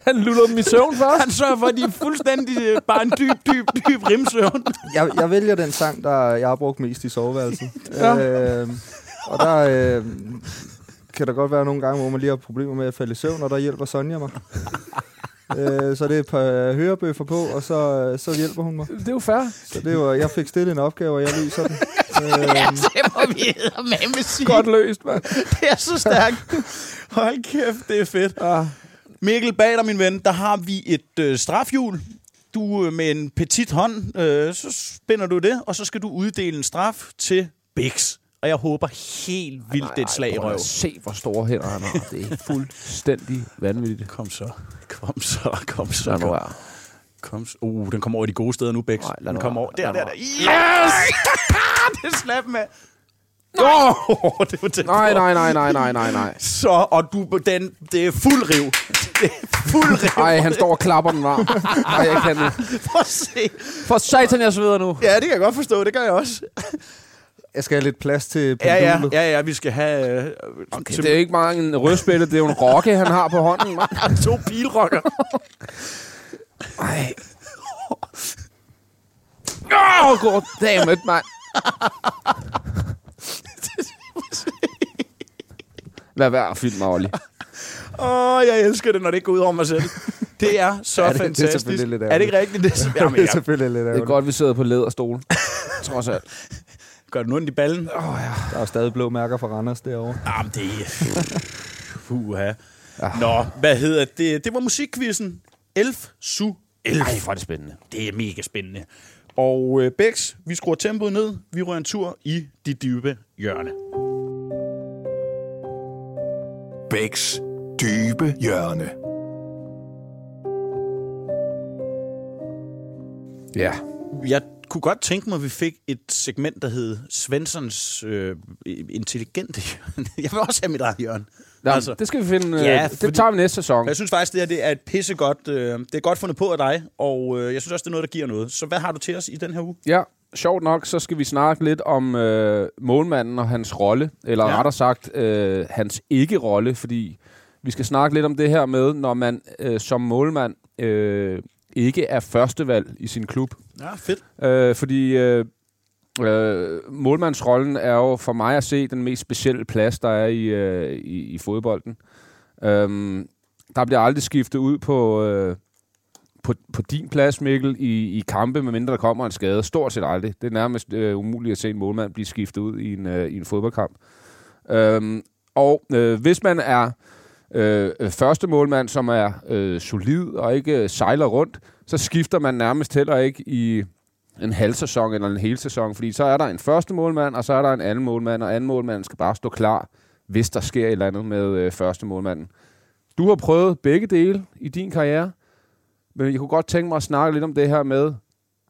Speaker 1: Han luller dem i søvn først.
Speaker 3: Han sørger for, at de er fuldstændig øh, bare en dyb, dyb, dyb rimsøvn.
Speaker 2: Jeg, jeg vælger den sang, der jeg har brugt mest i soveværelset.
Speaker 1: Ja.
Speaker 2: øh, og der øh, kan der godt være nogle gange, hvor man lige har problemer med at falde i søvn, og der hjælper Sonja mig. øh, så det er et par hørebøffer på, og så, så hjælper hun mig.
Speaker 1: Det er jo fair.
Speaker 2: Så det var, jeg fik stillet en opgave, og jeg løser den. Øh,
Speaker 3: Ja, det må vi med sige.
Speaker 1: Godt løst, mand.
Speaker 3: Det er så stærkt. Hold kæft, det er fedt.
Speaker 1: Ah.
Speaker 3: Mikkel, bag dig, min ven, der har vi et øh, strafhjul. Du øh, med en petit hånd, øh, så spænder du det, og så skal du uddele en straf til Bix. Og jeg håber helt vildt, det er et slag i røv.
Speaker 1: Se, hvor store hænder han har. Det er fuldstændig vanvittigt.
Speaker 3: Kom så. Kom så, kom så. Kom, kom så. Uh, den kommer over i de gode steder nu, Bix.
Speaker 1: Nej, lad
Speaker 3: Den kommer over. Der, der, der. Yes! det slap med. Åh, det var tæt.
Speaker 1: Nej, nej, nej, nej, nej, nej, nej.
Speaker 3: Så, og du, den, det er fuld riv. Det er fuld riv.
Speaker 1: Ej, han står og klapper den varm. Ej, jeg kan det.
Speaker 3: At se.
Speaker 1: For satan, jeg sveder nu.
Speaker 3: Ja, det kan jeg godt forstå. Det gør jeg også.
Speaker 2: Jeg skal have lidt plads til
Speaker 3: Ja, ja,
Speaker 2: pendulet.
Speaker 3: ja, ja, vi skal have øh,
Speaker 1: Okay, det er ikke bare en rødspætte, det er jo en rokke, han har på hånden. mand.
Speaker 3: to bilrocker.
Speaker 1: Ej. Åh, oh, god dammit, mand. Lad være at filme mig, Olli.
Speaker 3: Åh, oh, jeg elsker det, når det ikke går ud over mig selv. Det er så
Speaker 2: Ja, det- det er
Speaker 3: fantastisk.
Speaker 2: selvfølgelig lidt
Speaker 3: er det ikke rigtigt? Det er, Jamen,
Speaker 2: det er
Speaker 3: jeg
Speaker 2: selvfølgelig lidt
Speaker 1: Det er
Speaker 2: ærgerligt.
Speaker 1: godt, vi sidder på læderstolen. Trods alt.
Speaker 3: Gør den ondt i ballen.
Speaker 2: Der er stadig blå mærker fra Randers derovre.
Speaker 3: Jamen, det er... Puha. Nå, hvad hedder det? Det var musikquizzen. Elf, su, elf.
Speaker 1: Ej, hvor er det spændende.
Speaker 3: Det er mega spændende. Og øh, Bex, vi skruer tempoet ned. Vi rører en tur i de dybe hjørne.
Speaker 4: Bæks dybe hjørne.
Speaker 1: Ja.
Speaker 3: Jeg kunne godt tænke mig, at vi fik et segment, der hed Svenssons øh, intelligente. Jeg vil også have mit eget hjørne.
Speaker 1: Nå, altså, det skal vi finde.
Speaker 3: Ja,
Speaker 1: Ja, det
Speaker 3: fordi-
Speaker 1: tager vi næste sæson.
Speaker 3: Jeg synes faktisk, det her det er et pissegodt, øh, det er godt fundet på af dig, og øh, jeg synes også, det er noget, der giver noget. Så hvad har du til os i den her uge?
Speaker 1: Ja, sjovt nok, så skal vi snakke lidt om øh, målmanden og hans rolle, eller
Speaker 3: ja.
Speaker 1: rettere sagt, øh, hans ikke-rolle, fordi vi skal snakke lidt om det her med, når man øh, som målmand øh, ikke er førstevalg i sin klub.
Speaker 3: Ja, fedt.
Speaker 1: Øh, fordi øh, øh, målmandsrollen er jo for mig at se den mest specielle plads, der er i, øh, i, i fodbolden. Øhm, der bliver aldrig skiftet ud på, øh, på, på din plads, Mikkel, i, i kampe, medmindre der kommer en skade. Stort set aldrig. Det er nærmest øh, umuligt at se en målmand blive skiftet ud i en, øh, i en fodboldkamp. Øhm, og øh, hvis man er øh, første målmand, som er øh, solid og ikke øh, sejler rundt, så skifter man nærmest heller ikke i, en halv sæson eller en hel sæson, fordi så er der en første målmand, og så er der en anden målmand, og anden målmand skal bare stå klar, hvis der sker et eller andet med øh, første målmanden. Du har prøvet begge dele i din karriere, men jeg kunne godt tænke mig at snakke lidt om det her med,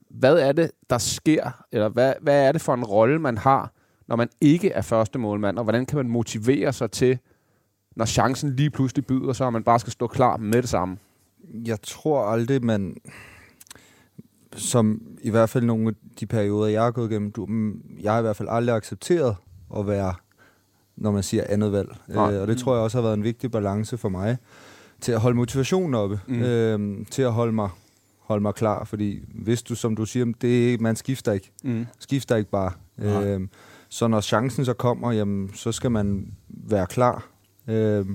Speaker 1: hvad er det, der sker, eller hvad, hvad er det for en rolle, man har, når man ikke er første målmand, og hvordan kan man motivere sig til, når chancen lige pludselig byder sig, og man bare skal stå klar med det samme?
Speaker 2: Jeg tror aldrig, man som i hvert fald nogle af de perioder, jeg har gået igennem, du, mm, jeg har i hvert fald aldrig accepteret at være, når man siger andet valg.
Speaker 1: Nej.
Speaker 2: Øh, og det tror jeg også har været en vigtig balance for mig, til at holde motivationen oppe,
Speaker 1: mm.
Speaker 2: øh, til at holde mig, holde mig klar, fordi hvis du, som du siger, det, man skifter ikke.
Speaker 1: Mm.
Speaker 2: Skifter ikke bare.
Speaker 1: Nej.
Speaker 2: Øh, så når chancen så kommer, jamen, så skal man være klar. Øh,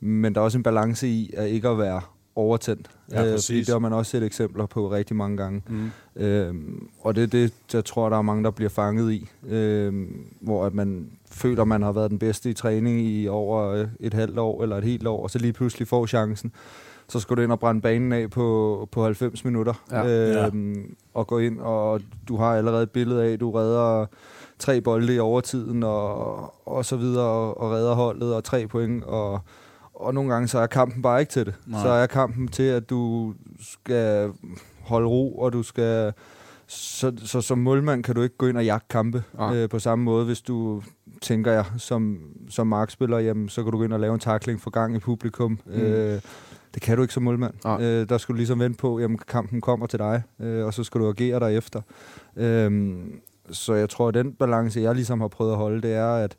Speaker 2: men der er også en balance i at ikke at være overtændt.
Speaker 3: Ja,
Speaker 2: Øh, fordi det har man også set eksempler på rigtig mange gange.
Speaker 1: Mm.
Speaker 2: Øhm, og det er det, jeg tror, der er mange, der bliver fanget i. Øhm, hvor at man føler, man har været den bedste i træning i over øh, et halvt år eller et helt år, og så lige pludselig får chancen. Så skal du ind og brænde banen af på, på 90 minutter.
Speaker 1: Ja.
Speaker 2: Øhm, og gå ind, og du har allerede et billede af, du redder tre bolde i overtiden, og, og så videre, og, og redder holdet, og tre point, og, og nogle gange så er kampen bare ikke til det.
Speaker 3: Nej.
Speaker 2: Så er kampen til, at du skal holde ro, og du skal... Så, så som målmand kan du ikke gå ind og jagte kampe
Speaker 1: Nej.
Speaker 2: øh, på samme måde, hvis du tænker jeg som, som markspiller, jamen, så kan du gå ind og lave en takling for gang i publikum. Mm. Øh, det kan du ikke som målmand. Øh, der skal du ligesom vente på, jamen kampen kommer til dig, øh, og så skal du agere derefter. Øhm, så jeg tror, at den balance, jeg ligesom har prøvet at holde, det er, at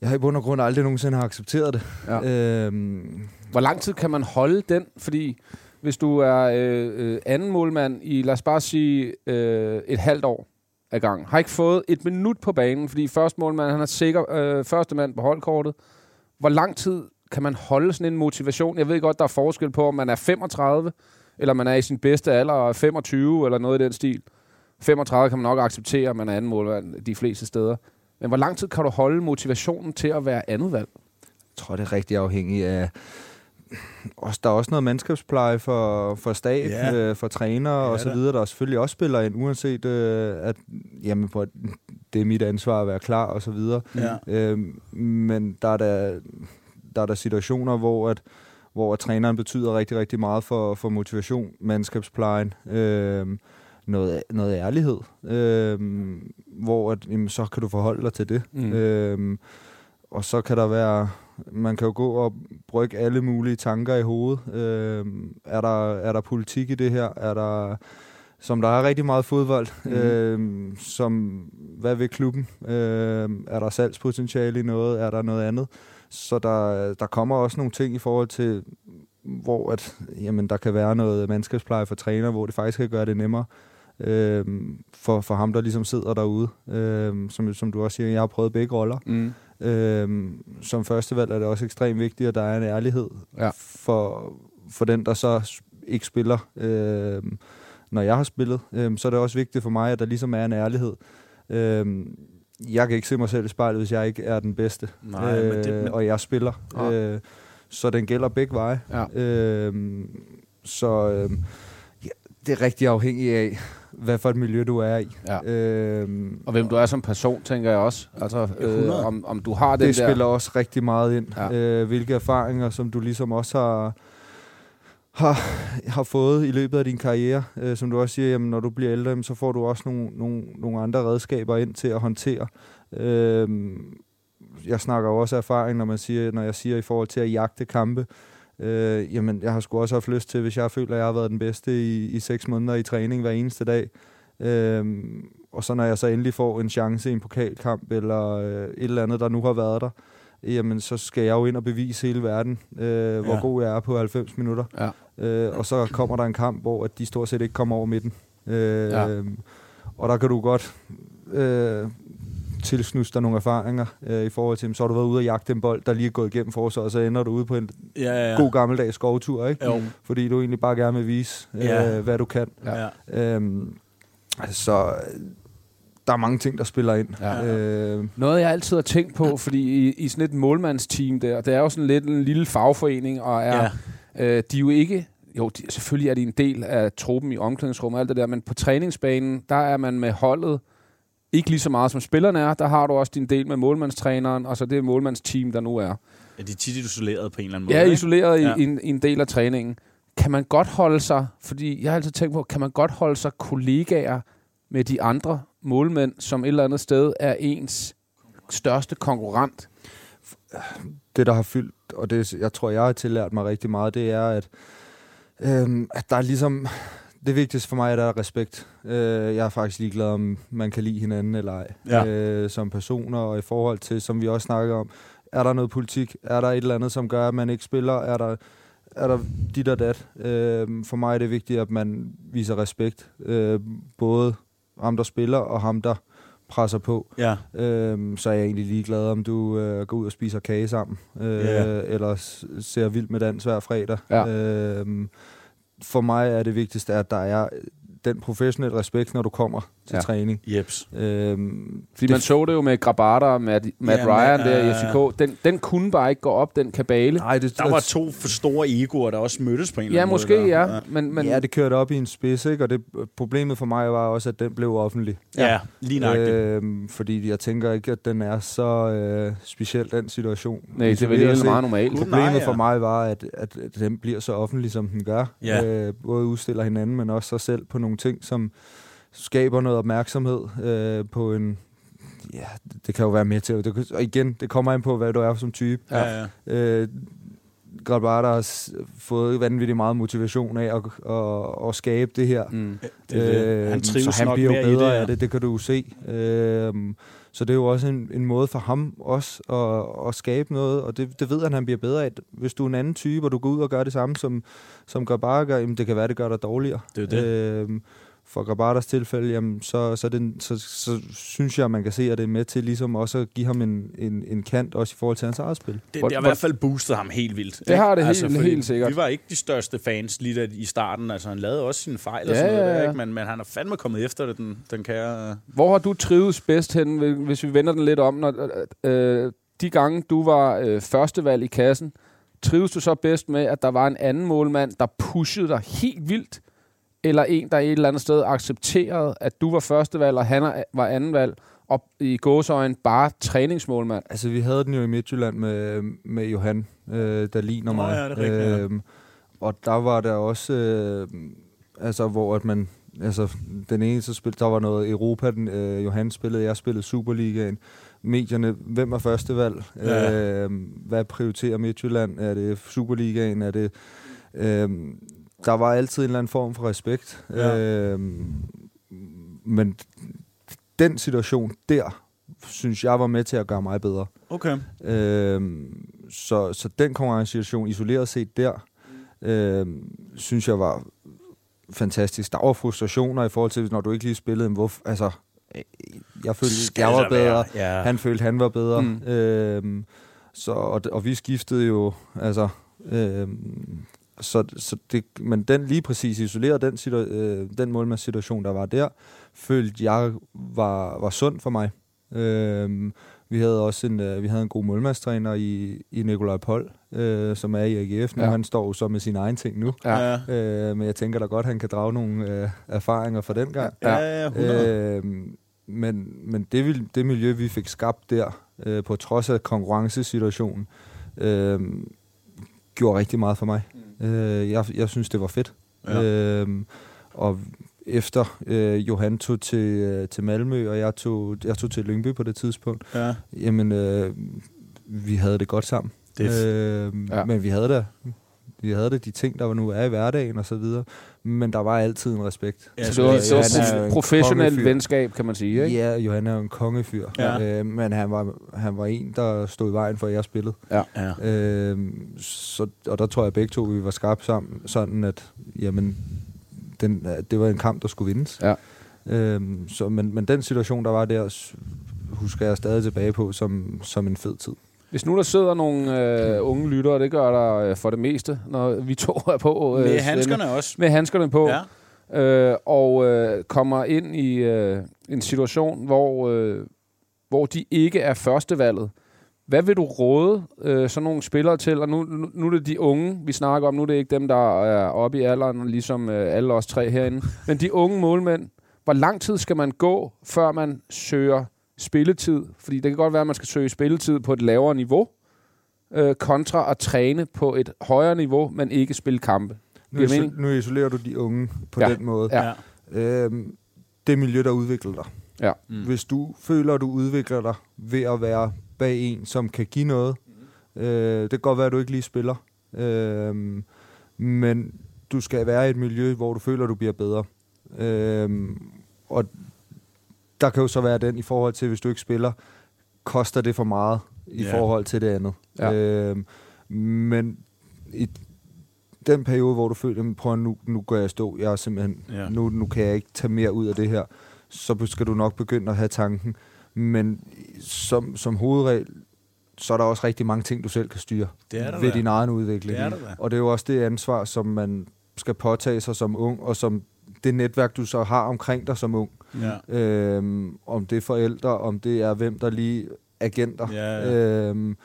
Speaker 2: jeg har i bund og grund aldrig nogensinde har accepteret det.
Speaker 1: Ja.
Speaker 2: Øhm,
Speaker 1: Hvor lang tid kan man holde den? Fordi hvis du er øh, øh, anden målmand i, lad os bare sige, øh, et halvt år ad gang, har ikke fået et minut på banen, fordi første målmand, han er sikker øh, første mand på holdkortet. Hvor lang tid kan man holde sådan en motivation? Jeg ved godt, der er forskel på, om man er 35, eller man er i sin bedste alder og er 25, eller noget i den stil. 35 kan man nok acceptere, at man er anden målmand de fleste steder. Men hvor lang tid kan du holde motivationen til at være andet valg?
Speaker 2: Jeg tror, det er rigtig afhængigt af... Også, der er også noget mandskabspleje for, for stab,
Speaker 3: Ja.
Speaker 2: øh, for trænere og så videre, der selvfølgelig også spiller ind, uanset øh, at jamen, det er mit ansvar at være klar og så videre.
Speaker 3: Ja.
Speaker 2: Øhm, men der er der, der er der situationer, hvor at, hvor at træneren betyder rigtig, rigtig meget for, for motivation, mandskabsplejen, øhm, noget, noget ærlighed, øhm, hvor at, jamen, så kan du forholde dig til det.
Speaker 1: Mm.
Speaker 2: Øhm, og så kan der være, man kan jo gå og brygge alle mulige tanker i hovedet. Øhm, er, der, er der politik i det her? Er der, som der er rigtig meget fodbold, mm. øhm, som, hvad vil klubben? Øhm, er der salgspotentiale i noget? Er der noget andet? Så der, der kommer også nogle ting i forhold til, hvor at, jamen, der kan være noget mandskabspleje for træner, hvor det faktisk kan gøre det nemmere øhm, for, for ham, der ligesom sidder derude. Øhm, som, som du også siger, jeg har prøvet begge roller.
Speaker 1: Mm.
Speaker 2: Øhm, som førstevalg er det også ekstremt vigtigt, at der er en ærlighed
Speaker 1: Ja.
Speaker 2: for, for den, der så ikke spiller. Øhm, når jeg har spillet, øhm, så er det også vigtigt for mig, at der ligesom er en ærlighed. Øhm, jeg kan ikke se mig selv i spejlet, hvis jeg ikke er den bedste.
Speaker 3: Nej, men det- men-
Speaker 2: og jeg spiller.
Speaker 1: Ja.
Speaker 2: Øh, så den gælder begge veje.
Speaker 1: Ja.
Speaker 2: Øhm, så øhm, ja, det er rigtig afhængigt af, hvad for et miljø du er i.
Speaker 1: Ja.
Speaker 2: Øhm,
Speaker 1: Og hvem du er som person, tænker jeg også. Altså, øh,
Speaker 3: 100.
Speaker 1: om, om du har den
Speaker 2: det
Speaker 1: der...
Speaker 2: spiller også rigtig meget ind.
Speaker 1: Ja.
Speaker 2: Øh, hvilke erfaringer, som du ligesom også har, har, har fået i løbet af din karriere. Øh, som du også siger, jamen, når du bliver ældre, jamen, så får du også nogle, nogle, nogle andre redskaber ind til at håndtere. Øh, jeg snakker jo også erfaring, når, man siger, når jeg siger i forhold til at jagte kampe. Øh, jamen, jeg har sgu også haft lyst til, hvis jeg føler, at jeg har været den bedste i, i seks måneder i træning hver eneste dag. Øh, og så når jeg så endelig får en chance i en pokalkamp, eller øh, et eller andet, der nu har været der, jamen så skal jeg jo ind og bevise hele verden, øh, hvor
Speaker 3: Ja.
Speaker 2: god jeg er på 90 minutter.
Speaker 1: Ja.
Speaker 2: Øh, og så kommer der en kamp, hvor at de stort set ikke kommer over midten. Øh,
Speaker 1: Ja.
Speaker 2: Og der kan du godt øh, tilsnuste dig nogle erfaringer øh, i forhold til, så har du været ude og jagte en bold, der lige er gået igennem forsvaret, og så ender du ude på en
Speaker 3: Ja, ja, ja.
Speaker 2: god gammeldags skovtur, ikke?
Speaker 3: Jo.
Speaker 2: Fordi du egentlig bare gerne vil vise, øh,
Speaker 3: Ja.
Speaker 2: hvad du kan.
Speaker 3: Ja.
Speaker 2: Øhm, så øh, der er mange ting, der spiller ind.
Speaker 1: Ja.
Speaker 2: Øh,
Speaker 1: Noget, jeg altid har tænkt på, fordi i, i sådan et målmandsteam der, det er jo sådan lidt en lille fagforening, og er,
Speaker 3: Ja.
Speaker 1: øh, de er jo ikke jo, de, selvfølgelig er de en del af truppen i omklædningsrummet og alt det der, men på træningsbanen, der er man med holdet ikke lige så meget som spillerne er. Der har du også din del med målmandstræneren, og så det målmandsteam, der nu er.
Speaker 3: Er de tit isoleret på en eller anden måde?
Speaker 1: Ja,
Speaker 3: ikke?
Speaker 1: isoleret i,
Speaker 3: Ja.
Speaker 1: i, en, i en del af træningen. Kan man godt holde sig, fordi jeg har altid tænkt på, kan man godt holde sig kollegaer med de andre målmænd, som et eller andet sted er ens største konkurrent?
Speaker 2: det, der har fyldt, og det, jeg tror, jeg har tillært mig rigtig meget, det er, at, øhm, at der er ligesom... Det vigtigste for mig er, at der er respekt. Øh, jeg er faktisk ligeglad, om man kan lide hinanden eller ej.
Speaker 3: Ja.
Speaker 2: Øh, som personer, og i forhold til, som vi også snakker om, er der noget politik? Er der et eller andet, som gør, at man ikke spiller? Er der, er der dit og dat? Øh, for mig er det vigtigt, at man viser respekt. Øh, både ham, der spiller, og ham, der presser på.
Speaker 3: Ja.
Speaker 2: Øhm, så er jeg egentlig ligeglad, om du øh, går ud og spiser kage sammen, øh,
Speaker 3: Ja.
Speaker 2: eller ser vild med dans hver fredag.
Speaker 1: Ja.
Speaker 2: Øhm, for mig er det vigtigste, at der er øh, den professionelle respekt, når du kommer til
Speaker 1: Ja.
Speaker 2: træning.
Speaker 3: Jeps.
Speaker 2: Øhm,
Speaker 1: Fordi man så det jo med Grabata og Matt, Matt
Speaker 3: Ja,
Speaker 1: Ryan
Speaker 3: men,
Speaker 1: der i
Speaker 3: øh,
Speaker 1: FCK. Den, den kunne bare ikke gå op, den kabale.
Speaker 2: Nej, det,
Speaker 3: Der var to for store egoer, der også mødtes på en eller
Speaker 1: Ja,
Speaker 3: anden
Speaker 1: måske,
Speaker 3: måde. der.
Speaker 1: ja. Men, men
Speaker 2: ja, det kørte op i en spids, ikke? og det, problemet for mig var også, at den blev offentlig.
Speaker 3: Ja, lige nøjagtigt.
Speaker 2: Øhm, fordi jeg tænker ikke, at den er så øh, speciel, den situation.
Speaker 1: Nej, det er vel
Speaker 2: Isoleret
Speaker 1: egentlig meget normalt.
Speaker 2: Problemet
Speaker 3: Nej, ja.
Speaker 2: for mig var, at, at, at den bliver så offentlig, som den gør.
Speaker 3: Ja.
Speaker 2: Øh, både udstiller hinanden, men også sig selv på nogle ting, som skaber noget opmærksomhed øh, på en... Ja, det kan jo være med til. Det, kan- og igen, det kommer ind på, hvad du er som type.
Speaker 3: Ja, ja.
Speaker 2: Øh, Grabata har s- fået vanvittigt meget motivation af at, at, at skabe det her.
Speaker 1: Mm.
Speaker 3: Det er det. Han
Speaker 2: Øh,
Speaker 3: trives
Speaker 2: så han
Speaker 3: nok
Speaker 2: bliver jo
Speaker 3: mere
Speaker 2: bedre
Speaker 3: det, ja.
Speaker 2: af det, det kan du jo se. Øh, så det er jo også en, en måde for ham også at, at skabe noget, og det, det ved han, han bliver bedre af. Hvis du er en anden type, og du går ud og gør det samme, som, som Grabata gør, jamen det kan være, det gør dig dårligere.
Speaker 3: Det er det.
Speaker 2: Øh, for Grabatas tilfælde, jamen, så, så, det, så, så synes jeg, man kan se, at det er med til ligesom også at give ham en, en, en kant, også i forhold til hans eget spil.
Speaker 3: Det, det har i hvert fald boostet ham helt vildt.
Speaker 1: Det har det
Speaker 3: ikke?
Speaker 1: helt- helt sikkert.
Speaker 3: Vi var ikke de største fans lige i starten. Altså, han lavede også sine fejl og
Speaker 1: Ja,
Speaker 3: sådan noget,
Speaker 1: ja,
Speaker 3: der,
Speaker 1: ja.
Speaker 3: ikke? Men, men han er fandme kommet efter det, den, den kære...
Speaker 1: Hvor har du trives bedst hen, hvis vi vender den lidt om? Når, øh, de gange, du var øh, førstevalg i kassen, trives du så bedst med, at der var en anden målmand, der pushede dig helt vildt? Eller en, der et eller andet sted accepterede, at du var førstevalg, og han er- var andenvalg, og i gåsøjen bare træningsmålmand?
Speaker 2: Altså, vi havde den jo i Midtjylland med, med Johan, øh, der ligner
Speaker 3: Nå,
Speaker 2: mig.
Speaker 3: ja, det er rigtigt, ja.
Speaker 2: Øhm, og der var der også, øh, altså, hvor at man, altså, den ene så spil, der var noget Europa, den, øh, Johan spillede, jeg spillede Superligaen. Medierne, hvem er førstevalg?
Speaker 3: Ja.
Speaker 2: Øh, hvad prioriterer Midtjylland? Er det Superligaen? Er det... Øh, der var altid en eller anden form for respekt.
Speaker 3: Ja.
Speaker 2: Øh, men den situation der, synes jeg var med til at gøre mig bedre.
Speaker 3: Okay.
Speaker 2: Øhm, så, så den konkurrencesituation isoleret set der, øhm, synes jeg var fantastisk. Der var frustrationer i forhold til, når du ikke lige spillede en hvorf. Altså, øh, jeg følte,
Speaker 3: Skal
Speaker 2: jeg var bedre.
Speaker 3: ja.
Speaker 2: Han følte, han var bedre.
Speaker 1: Mm.
Speaker 2: Øhm, så, og, og vi skiftede jo, altså... Øhm, så, så det, men den lige præcis isoleret, den, situa- øh, den målmandssituation, der var der, følte jeg var, var sund for mig. Øhm, vi havde også en, øh, vi havde en god målmandstræner i, i Nikolaj Pold, øh, som er i AGF nu.
Speaker 1: Ja.
Speaker 2: Han står jo så med sine egne ting nu.
Speaker 1: Ja.
Speaker 3: Ja.
Speaker 2: Øh, men jeg tænker da godt, han kan drage nogle øh, erfaringer fra den gang.
Speaker 3: Ja, ja, 100.
Speaker 2: Øh, men men det, vil- det miljø, vi fik skabt der, øh, på trods af konkurrencesituationen, øh, gjorde rigtig meget for mig. Mm. Øh, jeg, jeg synes, det var fedt.
Speaker 3: Ja.
Speaker 2: Øh, og efter øh, Johan tog til, øh, til Malmø, og jeg tog, jeg tog til Lyngby på det tidspunkt,
Speaker 3: Ja.
Speaker 2: jamen, øh, vi havde det godt sammen.
Speaker 3: Det
Speaker 2: øh,
Speaker 1: Ja.
Speaker 2: ja. Men vi havde da vi havde det de ting, der nu er i hverdagen og så videre. Men der var altid en respekt.
Speaker 3: Ja,
Speaker 1: Så det var, det var
Speaker 2: er
Speaker 1: prof- professionelt venskab, kan man sige, ikke?
Speaker 2: Ja, Johan er jo en kongefyr.
Speaker 3: Ja.
Speaker 2: Øh, men han var, han var en, der stod i vejen for, at jeg spillede.
Speaker 1: Ja.
Speaker 3: Ja.
Speaker 2: Øh, så, og der tror jeg begge to, vi var skarpe sammen, sådan at jamen, den, det var en kamp, der skulle vindes.
Speaker 1: Ja.
Speaker 2: Øhm, så, men, men den situation, der var der, husker jeg stadig tilbage på som, som en fed tid.
Speaker 1: Hvis nu der sidder nogle øh, unge lyttere, det gør der øh, for det meste, når vi to er på. Øh,
Speaker 3: Med
Speaker 1: Svende,
Speaker 3: handskerne også.
Speaker 1: Med handskerne på.
Speaker 3: Ja.
Speaker 1: Øh, og øh, kommer ind i øh, en situation, hvor, øh, hvor de ikke er førstevalget, Hvad vil du råde øh, sådan nogle spillere til? Og nu, nu, nu er det de unge, vi snakker om. Nu er det ikke dem, der er oppe i alderen, ligesom øh, alle os tre herinde. Men de unge målmænd, hvor lang tid skal man gå, før man søger spilletid? Fordi det kan godt være, at man skal søge spilletid på et lavere niveau, øh, kontra at træne på et højere niveau, men ikke spille kampe.
Speaker 2: Nu, iso-
Speaker 1: mening?
Speaker 2: nu isolerer du de unge på
Speaker 1: Ja.
Speaker 2: den måde.
Speaker 1: Ja.
Speaker 2: Øhm, det miljø, der udvikler dig.
Speaker 1: Ja.
Speaker 2: Mm. Hvis du føler, at du udvikler dig ved at være bag en, som kan give noget, øh, det kan godt være, at du ikke lige spiller, øh, men du skal være i et miljø, hvor du føler, at du bliver bedre. Øh, og der kan jo så være den i forhold til, hvis du ikke spiller, koster det for meget i
Speaker 3: Ja.
Speaker 2: forhold til det andet.
Speaker 1: Ja.
Speaker 2: Øh, men i den periode, hvor du føler, at prøv nu, nu går jeg stå, jeg er simpelthen,
Speaker 3: ja.
Speaker 2: nu, nu kan jeg ikke tage mere ud af det her, så skal du nok begynde at have tanken. Men som, som hovedregel, så er der også rigtig mange ting, du selv kan styre
Speaker 3: Det er der
Speaker 2: ved
Speaker 3: da.
Speaker 2: din egen udvikling.
Speaker 3: Det er der da.
Speaker 2: Og det er jo også det ansvar, som man skal påtage sig som ung, og som det netværk, du så har omkring dig som ung.
Speaker 3: Ja.
Speaker 2: Øhm, om det er forældre, om det er hvem, der lige agenter.
Speaker 3: Ja, ja.
Speaker 2: Øhm,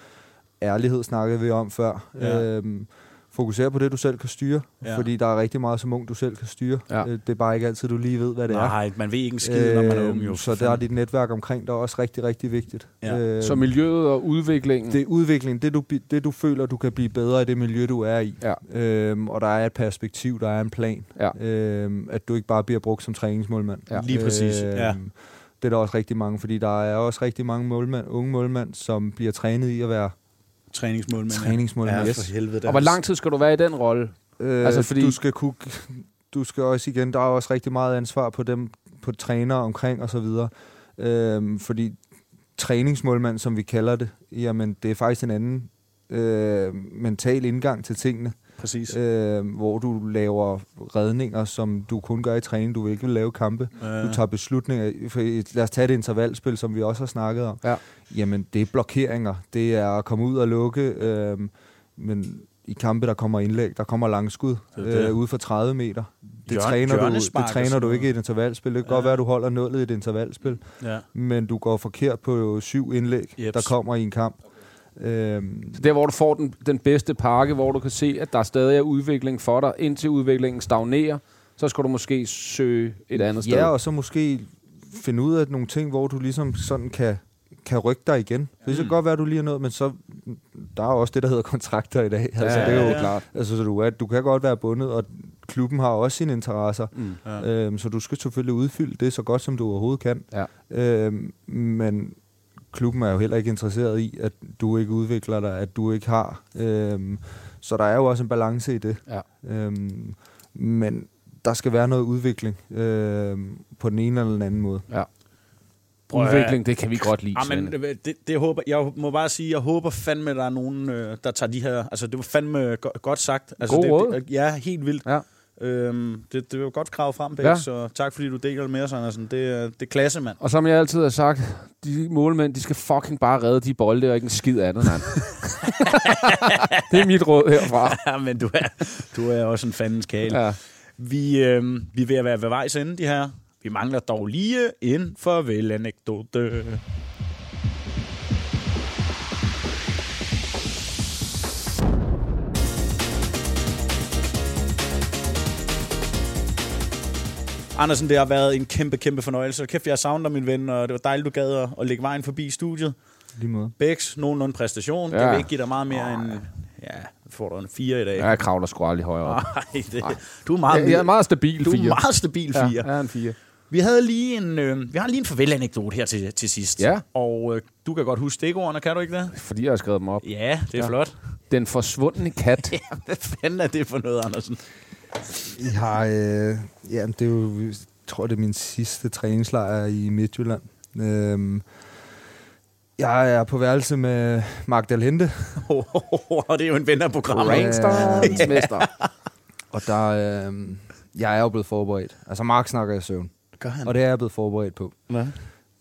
Speaker 2: ærlighed snakkede vi om før.
Speaker 3: Ja.
Speaker 2: Øhm, fokusere på det, du selv kan styre,
Speaker 3: Ja.
Speaker 2: fordi der er rigtig meget som ung, du selv kan styre.
Speaker 1: Ja.
Speaker 2: Øh, det er bare ikke altid, du lige ved, hvad det er.
Speaker 3: Nej, man ved ikke en skid, når man er ung, jo.
Speaker 2: Øhm, Så der er dit netværk omkring dig også rigtig, rigtig vigtigt.
Speaker 3: Ja.
Speaker 2: Øhm,
Speaker 1: Så miljøet og udviklingen.
Speaker 2: det er udvikling, det du, det du føler, du kan blive bedre i det miljø, du er i.
Speaker 1: Ja.
Speaker 2: Øhm, og der er et perspektiv, der er en plan.
Speaker 1: Ja.
Speaker 2: Øhm, at du ikke bare bliver brugt som træningsmålmand.
Speaker 1: Ja.
Speaker 3: Lige præcis, ja.
Speaker 2: det er der også rigtig mange, fordi der er også rigtig mange målmænd, unge målmænd, som bliver trænet i at være
Speaker 3: Træningsmålmænd.
Speaker 2: træningsmålmand.
Speaker 3: Ja,
Speaker 2: Yes.
Speaker 3: for helvede.
Speaker 1: Og hvor lang tid skal du være i den rolle?
Speaker 2: Øh,
Speaker 1: Altså, fordi-
Speaker 2: du, skal kunne, du skal også igen, der er også rigtig meget ansvar på dem, på trænere omkring og så videre. Øhm, fordi træningsmålmand, som vi kalder det, jamen det er faktisk en anden øh, mental indgang til tingene.
Speaker 3: Præcis.
Speaker 2: Øh, hvor du laver redninger, som du kun gør i træning, du vil ikke vil lave kampe.
Speaker 3: Ja.
Speaker 2: Du tager beslutninger. For, lad os tage et intervalspil, som vi også har snakket om.
Speaker 1: Ja.
Speaker 2: Jamen, det er blokeringer. Det er at komme ud og lukke. Øh, men i kampe, der kommer indlæg, der kommer langskud
Speaker 3: Det det.
Speaker 2: øh, ude for 30 meter. Det
Speaker 3: Hjørne-
Speaker 2: træner, du, det træner du ikke i et intervalspil. Det kan
Speaker 3: Ja.
Speaker 2: godt være, at du holder nullet i et intervalspil.
Speaker 3: Ja.
Speaker 2: Men du går forkert på syv indlæg,
Speaker 3: Jeps.
Speaker 2: der kommer i en kamp. Øhm,
Speaker 1: Så der, hvor du får den, den bedste pakke, hvor du kan se, at der stadig er udvikling for dig, indtil udviklingen stagnerer, så skal du måske søge et andet sted.
Speaker 2: Ja, og så måske finde ud af nogle ting, hvor du ligesom sådan kan, kan rykke dig igen. Det kan godt være, at du lige er noget, men så der er også det, der hedder kontrakter i dag. Altså,
Speaker 1: ja,
Speaker 2: det er jo
Speaker 1: ja. klart.
Speaker 2: Altså, så du, er, du kan godt være bundet, og klubben har også sine interesser.
Speaker 1: Mm.
Speaker 3: Ja.
Speaker 2: Øhm, så du skal selvfølgelig udfylde det så godt, som du overhovedet kan.
Speaker 1: Ja.
Speaker 2: Øhm, men klubben er jo heller ikke interesseret i, at du ikke udvikler dig, at du ikke har. Øhm, så der er jo også en balance i det.
Speaker 1: Ja.
Speaker 2: Øhm, men der skal være noget udvikling øhm, på den ene eller den anden måde.
Speaker 1: Ja.
Speaker 3: Prøv.
Speaker 1: Udvikling, det kan vi godt lide.
Speaker 3: Ja, men
Speaker 1: Svende.
Speaker 3: det, det, håber, jeg må bare sige, jeg håber fandme, der er nogen, øh, der tager de her... Altså, det var fandme go- godt sagt. Altså,
Speaker 1: God
Speaker 3: det,
Speaker 1: råd.
Speaker 3: Det, ja, helt vildt.
Speaker 1: Ja.
Speaker 3: Øhm, det, det var godt krav frem, Bæk,
Speaker 1: Ja.
Speaker 3: så tak fordi du deler det med os, Andersen. Det, er- det er klasse, mand.
Speaker 1: Og som jeg altid har sagt, de målmænd, de skal fucking bare redde de bolde, og ikke en skid andet, mand. det er mit råd herfra.
Speaker 3: ja, men du er, du er også en fandens kale.
Speaker 1: Ja.
Speaker 3: Vi, øh, vi er ved at være ved vejs ende, de her. Vi mangler dog lige en farvel-anekdote. Andersen, det har været en kæmpe, kæmpe fornøjelse. Kæft, jeg savner min ven, og det var dejligt, du gad at- at lægge vejen forbi studiet.
Speaker 2: Lige måde.
Speaker 3: Bæks, nogenlunde præstation. Ja.
Speaker 1: Ja.
Speaker 3: Jeg vil ikke give dig meget mere end... Ja, får du en 4 i dag.
Speaker 1: Jeg kravler sgu aldrig højere op.
Speaker 3: Nej, det, du er meget,
Speaker 1: Jeg, jeg er meget stabil
Speaker 3: du er
Speaker 1: fire.
Speaker 3: meget stabil 4.
Speaker 1: Ja,
Speaker 3: Ja.
Speaker 1: jeg er en fire.
Speaker 3: Vi havde lige en, øh, vi har lige en farvel-anekdote her til, til sidst.
Speaker 1: Ja.
Speaker 3: Og øh, du kan godt huske stikordene, kan du ikke det?
Speaker 1: Fordi jeg har skrevet dem op.
Speaker 3: Ja, det er
Speaker 1: Ja.
Speaker 3: ja. flot.
Speaker 1: Den forsvundne kat.
Speaker 3: Ja, hvad fanden er det for noget, Andersen?
Speaker 2: Jeg har, øh, ja, det er jo, jeg tror, det er min sidste træningslejr i Midtjylland. Øhm, jeg er på værelse med Mark Dalhente,
Speaker 3: Og det er jo en ven af programmet.
Speaker 1: Rainstorms mester.
Speaker 2: og der, øh, jeg er jo blevet forberedt. Altså, Mark snakker i søvn,
Speaker 3: Gør han?
Speaker 2: og det er jeg blevet forberedt på.
Speaker 3: Hvad?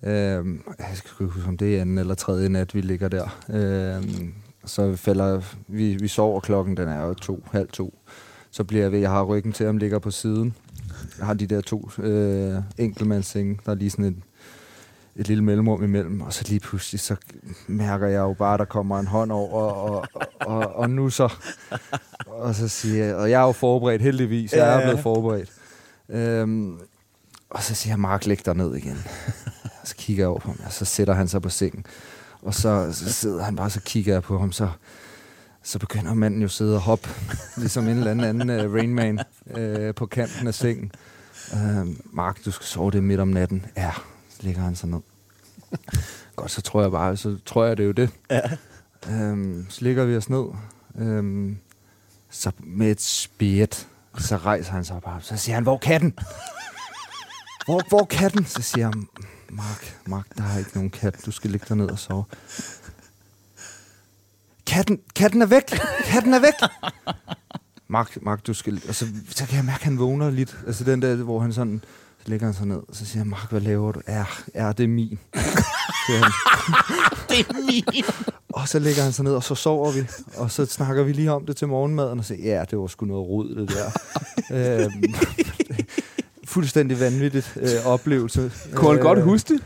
Speaker 2: Øhm, jeg skal ikke huske, om det er anden eller tredje nat, vi ligger der. Øhm, så falder, vi, vi sover, klokken den er jo to, halv to. Så bliver jeg ved, jeg har ryggen til ham, ligger på siden. Jeg har de der to øh, enkeltmandssenge, der er lige sådan en, et lille mellemrum imellem, og så lige pludselig, så mærker jeg jo bare, at der kommer en hånd over, og, og, og, og nu så, og så siger jeg, og jeg er jo forberedt, heldigvis, jeg er blevet forberedt. Øhm, og så siger jeg, Mark, læg dig ned igen. Og så kigger jeg over på ham, og så sætter han sig på sengen. Og så, så sidder han bare, så kigger jeg på ham, så, så begynder manden jo at sidde og hoppe, ligesom en eller anden, anden uh, Rainman uh, på kanten af sengen. Uh, Mark, du skal sove det midt om natten. Ja, så ligger han sig ned. Godt, så tror jeg bare, så tror jeg, det er jo det.
Speaker 3: Ja.
Speaker 2: Um, så ligger vi os ned. Um, så med et spjæt, så rejser han sig bare. Så siger han, hvor katten? Hvor, hvor katten? Så siger jeg, Mark, Mark, der er ikke nogen kat. Du skal ligge derned og sove. Katten, katten er væk! Katten er væk! Mark, Mark, du skal... Og så, så kan jeg mærke, at han vågner lidt. Altså den der, hvor han sådan... Så ligger han så ned, så siger jeg, Mark, hvad laver du? Ja, ja det er min.
Speaker 3: det er min.
Speaker 2: Og så ligger han så ned, og så sover vi. Og så snakker vi lige om det til morgenmaden, og siger, ja, det var sgu noget rod, det der. øhm, fuldstændig vanvittigt øh, oplevelse.
Speaker 1: Kunne han godt huske det?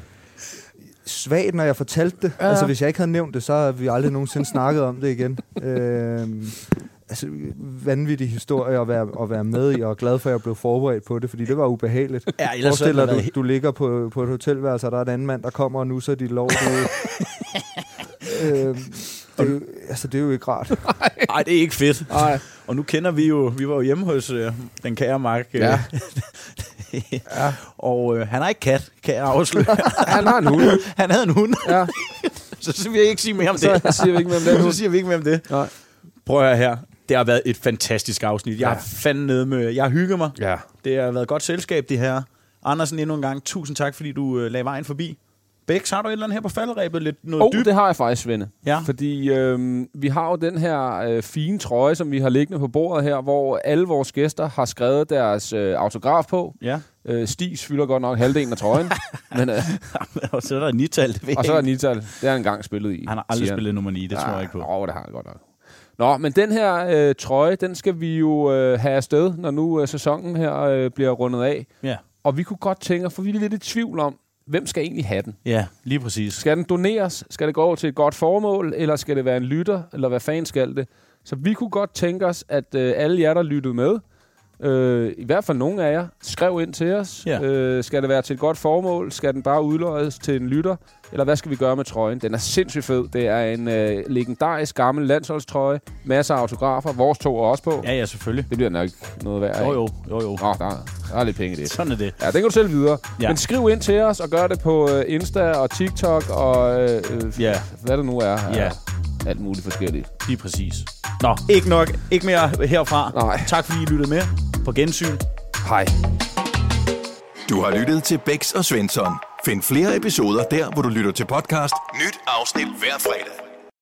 Speaker 2: Svagt, når jeg fortalte det.
Speaker 1: Ja.
Speaker 2: Altså, hvis jeg ikke havde nævnt det, så har vi aldrig nogensinde snakket om det igen. Øhm, altså, vanvittig historie at være, at være med i, og glad for, at jeg blev forberedt på det, fordi det var ubehageligt.
Speaker 3: Ja, ellers så
Speaker 2: Forestil dig,
Speaker 3: havde det
Speaker 2: du,
Speaker 3: været
Speaker 2: du ligger på, på et hotelværelse, og der er en anden mand, der kommer og nusser dit lov. Det, øhm, det, er jo, altså, det er jo ikke rart.
Speaker 3: Nej, det er ikke fedt.
Speaker 1: Nej.
Speaker 3: Og nu kender vi jo, vi var jo hjemme hos øh, den kære Mark. Øh,
Speaker 1: Ja.
Speaker 3: ja. Og øh, han har ikke kat, kan jeg afsløre.
Speaker 1: Han har en hund.
Speaker 3: han havde en hund.
Speaker 1: Ja.
Speaker 3: så, så vil jeg ikke sige mere om
Speaker 1: Så
Speaker 3: det.
Speaker 1: siger vi ikke mere om den
Speaker 3: så siger vi ikke mere om det.
Speaker 1: Nej.
Speaker 3: Prøv at høre her. Det har været et fantastisk afsnit. Jeg
Speaker 1: Ja.
Speaker 3: har fandme nede med... Jeg har hygget mig.
Speaker 1: Ja.
Speaker 3: Det har været godt selskab, det her. Andersen, endnu en gang, tusind tak, fordi du øh, lagde vejen forbi. Bæks, har du et eller andet her på falderæbet? Lidt noget
Speaker 1: Oh,
Speaker 3: dybt?
Speaker 1: det har jeg faktisk, Svende.
Speaker 3: Ja.
Speaker 1: Fordi øhm, vi har jo den her øh, fine trøje, som vi har liggende på bordet her, hvor alle vores gæster har skrevet deres øh, autograf på.
Speaker 3: Ja.
Speaker 1: Øh, Stis fylder godt nok halvdelen af trøjen. men, øh,
Speaker 3: og så er der nital. det ved
Speaker 1: og så er der. Nital. Det har han engang spillet i.
Speaker 3: Han har aldrig spillet nummer 9, det tror jeg ikke på.
Speaker 1: Åh, det har han godt nok. Nå, men den her øh, trøje, den skal vi jo øh, have afsted, når nu øh, sæsonen her øh, bliver rundet af.
Speaker 3: Ja.
Speaker 1: Og vi kunne godt tænke, for vi er lidt i tvivl om, hvem skal egentlig have den?
Speaker 3: Ja, lige præcis.
Speaker 1: Skal den doneres? Skal det gå over til et godt formål? Eller skal det være en lytter? Eller hvad fanden skal det? Så vi kunne godt tænke os, at øh, alle jer, der lyttede med, øh, i hvert fald nogle af jer, skrev ind til os.
Speaker 3: Ja.
Speaker 1: Øh, skal det være til et godt formål? Skal den bare udløjes til en lytter? Eller hvad skal vi gøre med trøjen? Den er sindssygt fed. Det er en øh, legendarisk gammel landsholdstrøje. Masser af autografer. Vores to er også på.
Speaker 3: Ja, ja, selvfølgelig.
Speaker 1: Det bliver nok noget værd.
Speaker 3: Jo, jo, jo, jo.
Speaker 1: Nå, der, der er lidt penge i det.
Speaker 3: Sådan er det.
Speaker 1: Ja, den kan du selv videre. Ja. Men skriv ind til os, og gør det på øh, Insta og TikTok og øh, øh,
Speaker 3: Ja.
Speaker 1: hvad det nu er.
Speaker 3: Ja.
Speaker 1: Alt muligt forskelligt.
Speaker 3: Lige præcis. Nå, ikke nok. Ikke mere herfra.
Speaker 1: Nej.
Speaker 3: Tak fordi I lyttede med. På gensyn.
Speaker 1: Hej.
Speaker 4: Du har lyttet til Bæks og Svensson. Find flere episoder der, hvor du lytter til podcast. Nyt afsnit hver fredag.